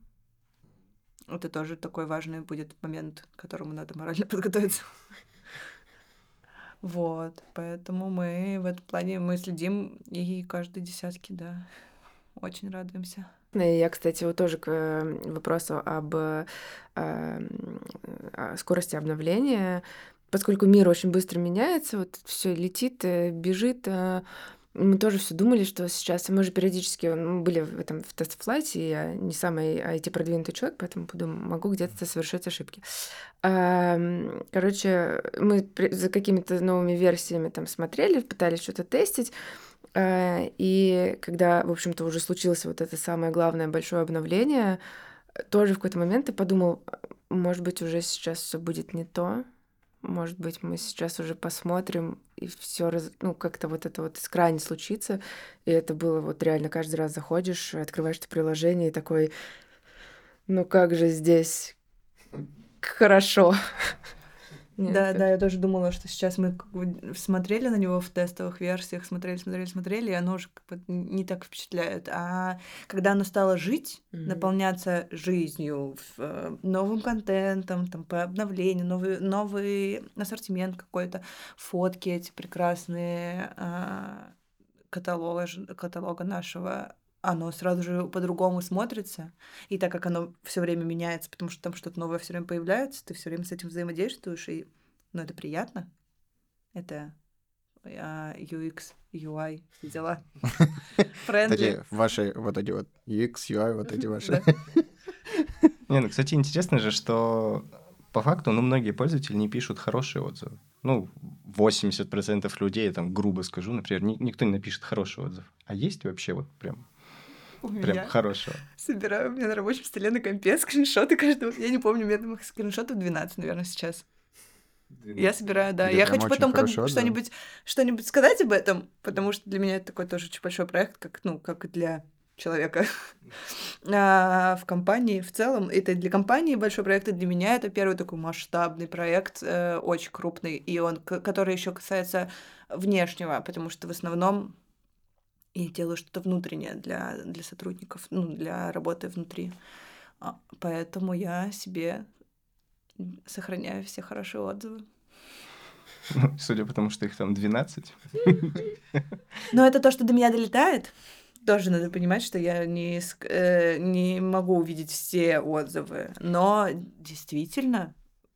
Это тоже такой важный будет момент, к которому надо морально подготовиться. Вот, поэтому мы в этом плане мы следим и каждые десятки, да, очень радуемся. И я, кстати, вот тоже к э, вопросу об э, скорости обновления. Поскольку мир очень быстро меняется, вот все летит, э, бежит, э, мы тоже все думали, что сейчас мы же периодически ну, были в этом в тест-флайте, я не самый IT-продвинутый человек, поэтому подумала, могу где-то совершать ошибки. А, м, Короче, мы за какими-то новыми версиями там смотрели, пытались что-то тестить, а, И когда, в общем-то, уже случилось вот это самое главное большое обновление, тоже в какой-то момент ты подумал, может быть, уже сейчас все будет не то, может быть, мы сейчас уже посмотрим, и все, ну, как-то вот это вот искра не случится. И это было вот реально каждый раз заходишь, открываешь это приложение и такой, ну как же здесь хорошо. Нет, Да, да, я тоже думала, что сейчас мы как бы смотрели на него в тестовых версиях, смотрели, смотрели, смотрели, и оно уже как бы не так впечатляет. А когда оно стало жить, Мгм. наполняться жизнью, э, новым контентом, там, по обновлению, новый, новый ассортимент какой-то, фотки эти прекрасные, а, каталога, каталога нашего, оно сразу же по-другому смотрится. И так как оно все время меняется, потому что там что-то новое все время появляется, ты все время с этим взаимодействуешь, и ну, это приятно. Это а, UX, UI, все дела. Кстати, ваши вот эти вот UX, UI, вот эти ваши. Не, ну, кстати, интересно же, что по факту, ну, многие пользователи не пишут хорошие отзывы. Ну, 80% людей, я там грубо скажу, например, ни- никто не напишет хороший отзыв. А есть вообще вот прям, У прям меня хорошего? собираю у меня на рабочем столе на компе скриншоты каждого. Я не помню, у меня там их скриншотов 12, наверное, сейчас. Я собираю, да. Где Я прям хочу потом как хорошо, да. что-нибудь что-нибудь сказать об этом, потому что для меня это такой тоже очень большой проект, как, ну, как и для человека А, в компании в целом. Это для компании большой проект, и для меня это первый такой масштабный проект, э, очень крупный, и он, который еще касается внешнего, потому что в основном я делаю что-то внутреннее для, для сотрудников, ну, для работы внутри. А, Поэтому я себе сохраняю все хорошие отзывы. Судя по тому, что их там 12. Но это то, что до меня долетает. Тоже надо понимать, что я не, э, не могу увидеть все отзывы. Но действительно,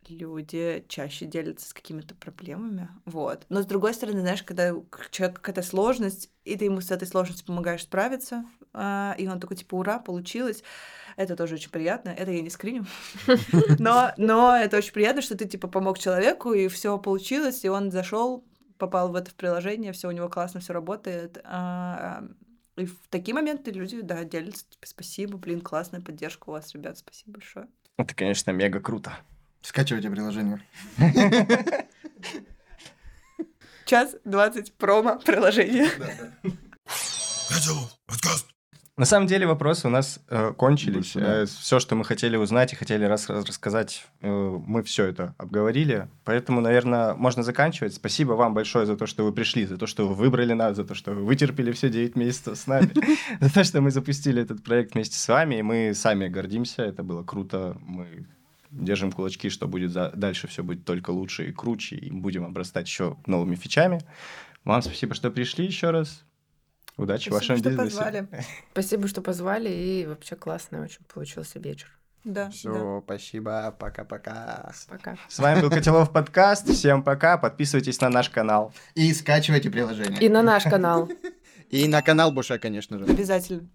люди чаще делятся с какими-то проблемами. Вот. Но с другой стороны, знаешь, когда у человека какая-то сложность, и ты ему с этой сложностью помогаешь справиться, а, и он такой, типа, ура, получилось. Это тоже очень приятно. Это я не скриню. Но, но это очень приятно, что ты, типа, помог человеку, и все получилось, и он зашел попал в это приложение, все у него классно, все работает. А, и в такие моменты люди, да, делятся, типа, спасибо, блин, классная поддержка у вас, ребят, спасибо большое. Это, конечно, мега круто. Скачивайте приложение. Час 20 промо приложения. На самом деле вопросы у нас э, кончились. Больше, да. все, что мы хотели узнать и хотели раз, раз- рассказать, э, мы все это обговорили. Поэтому, наверное, можно заканчивать. Спасибо вам большое за то, что вы пришли, за то, что вы выбрали нас, за то, что вы вытерпели все 9 месяцев с нами, за то, что мы запустили этот проект вместе с вами, и мы сами гордимся. Это было круто. Мы держим кулачки, что будет за- дальше все будет только лучше и круче, и будем обрастать еще новыми фичами. Вам спасибо, что пришли еще раз. Удачи в вашем Спасибо, что бизнесе. позвали. Спасибо, что позвали, и вообще классный очень получился вечер. Да, да. Все, спасибо, пока-пока. Пока. С вами был Котелов подкаст. Всем пока. Подписывайтесь на наш канал. И скачивайте приложение. И на наш канал. И на канал Буша, конечно же. Обязательно.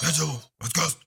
Котелов подкаст.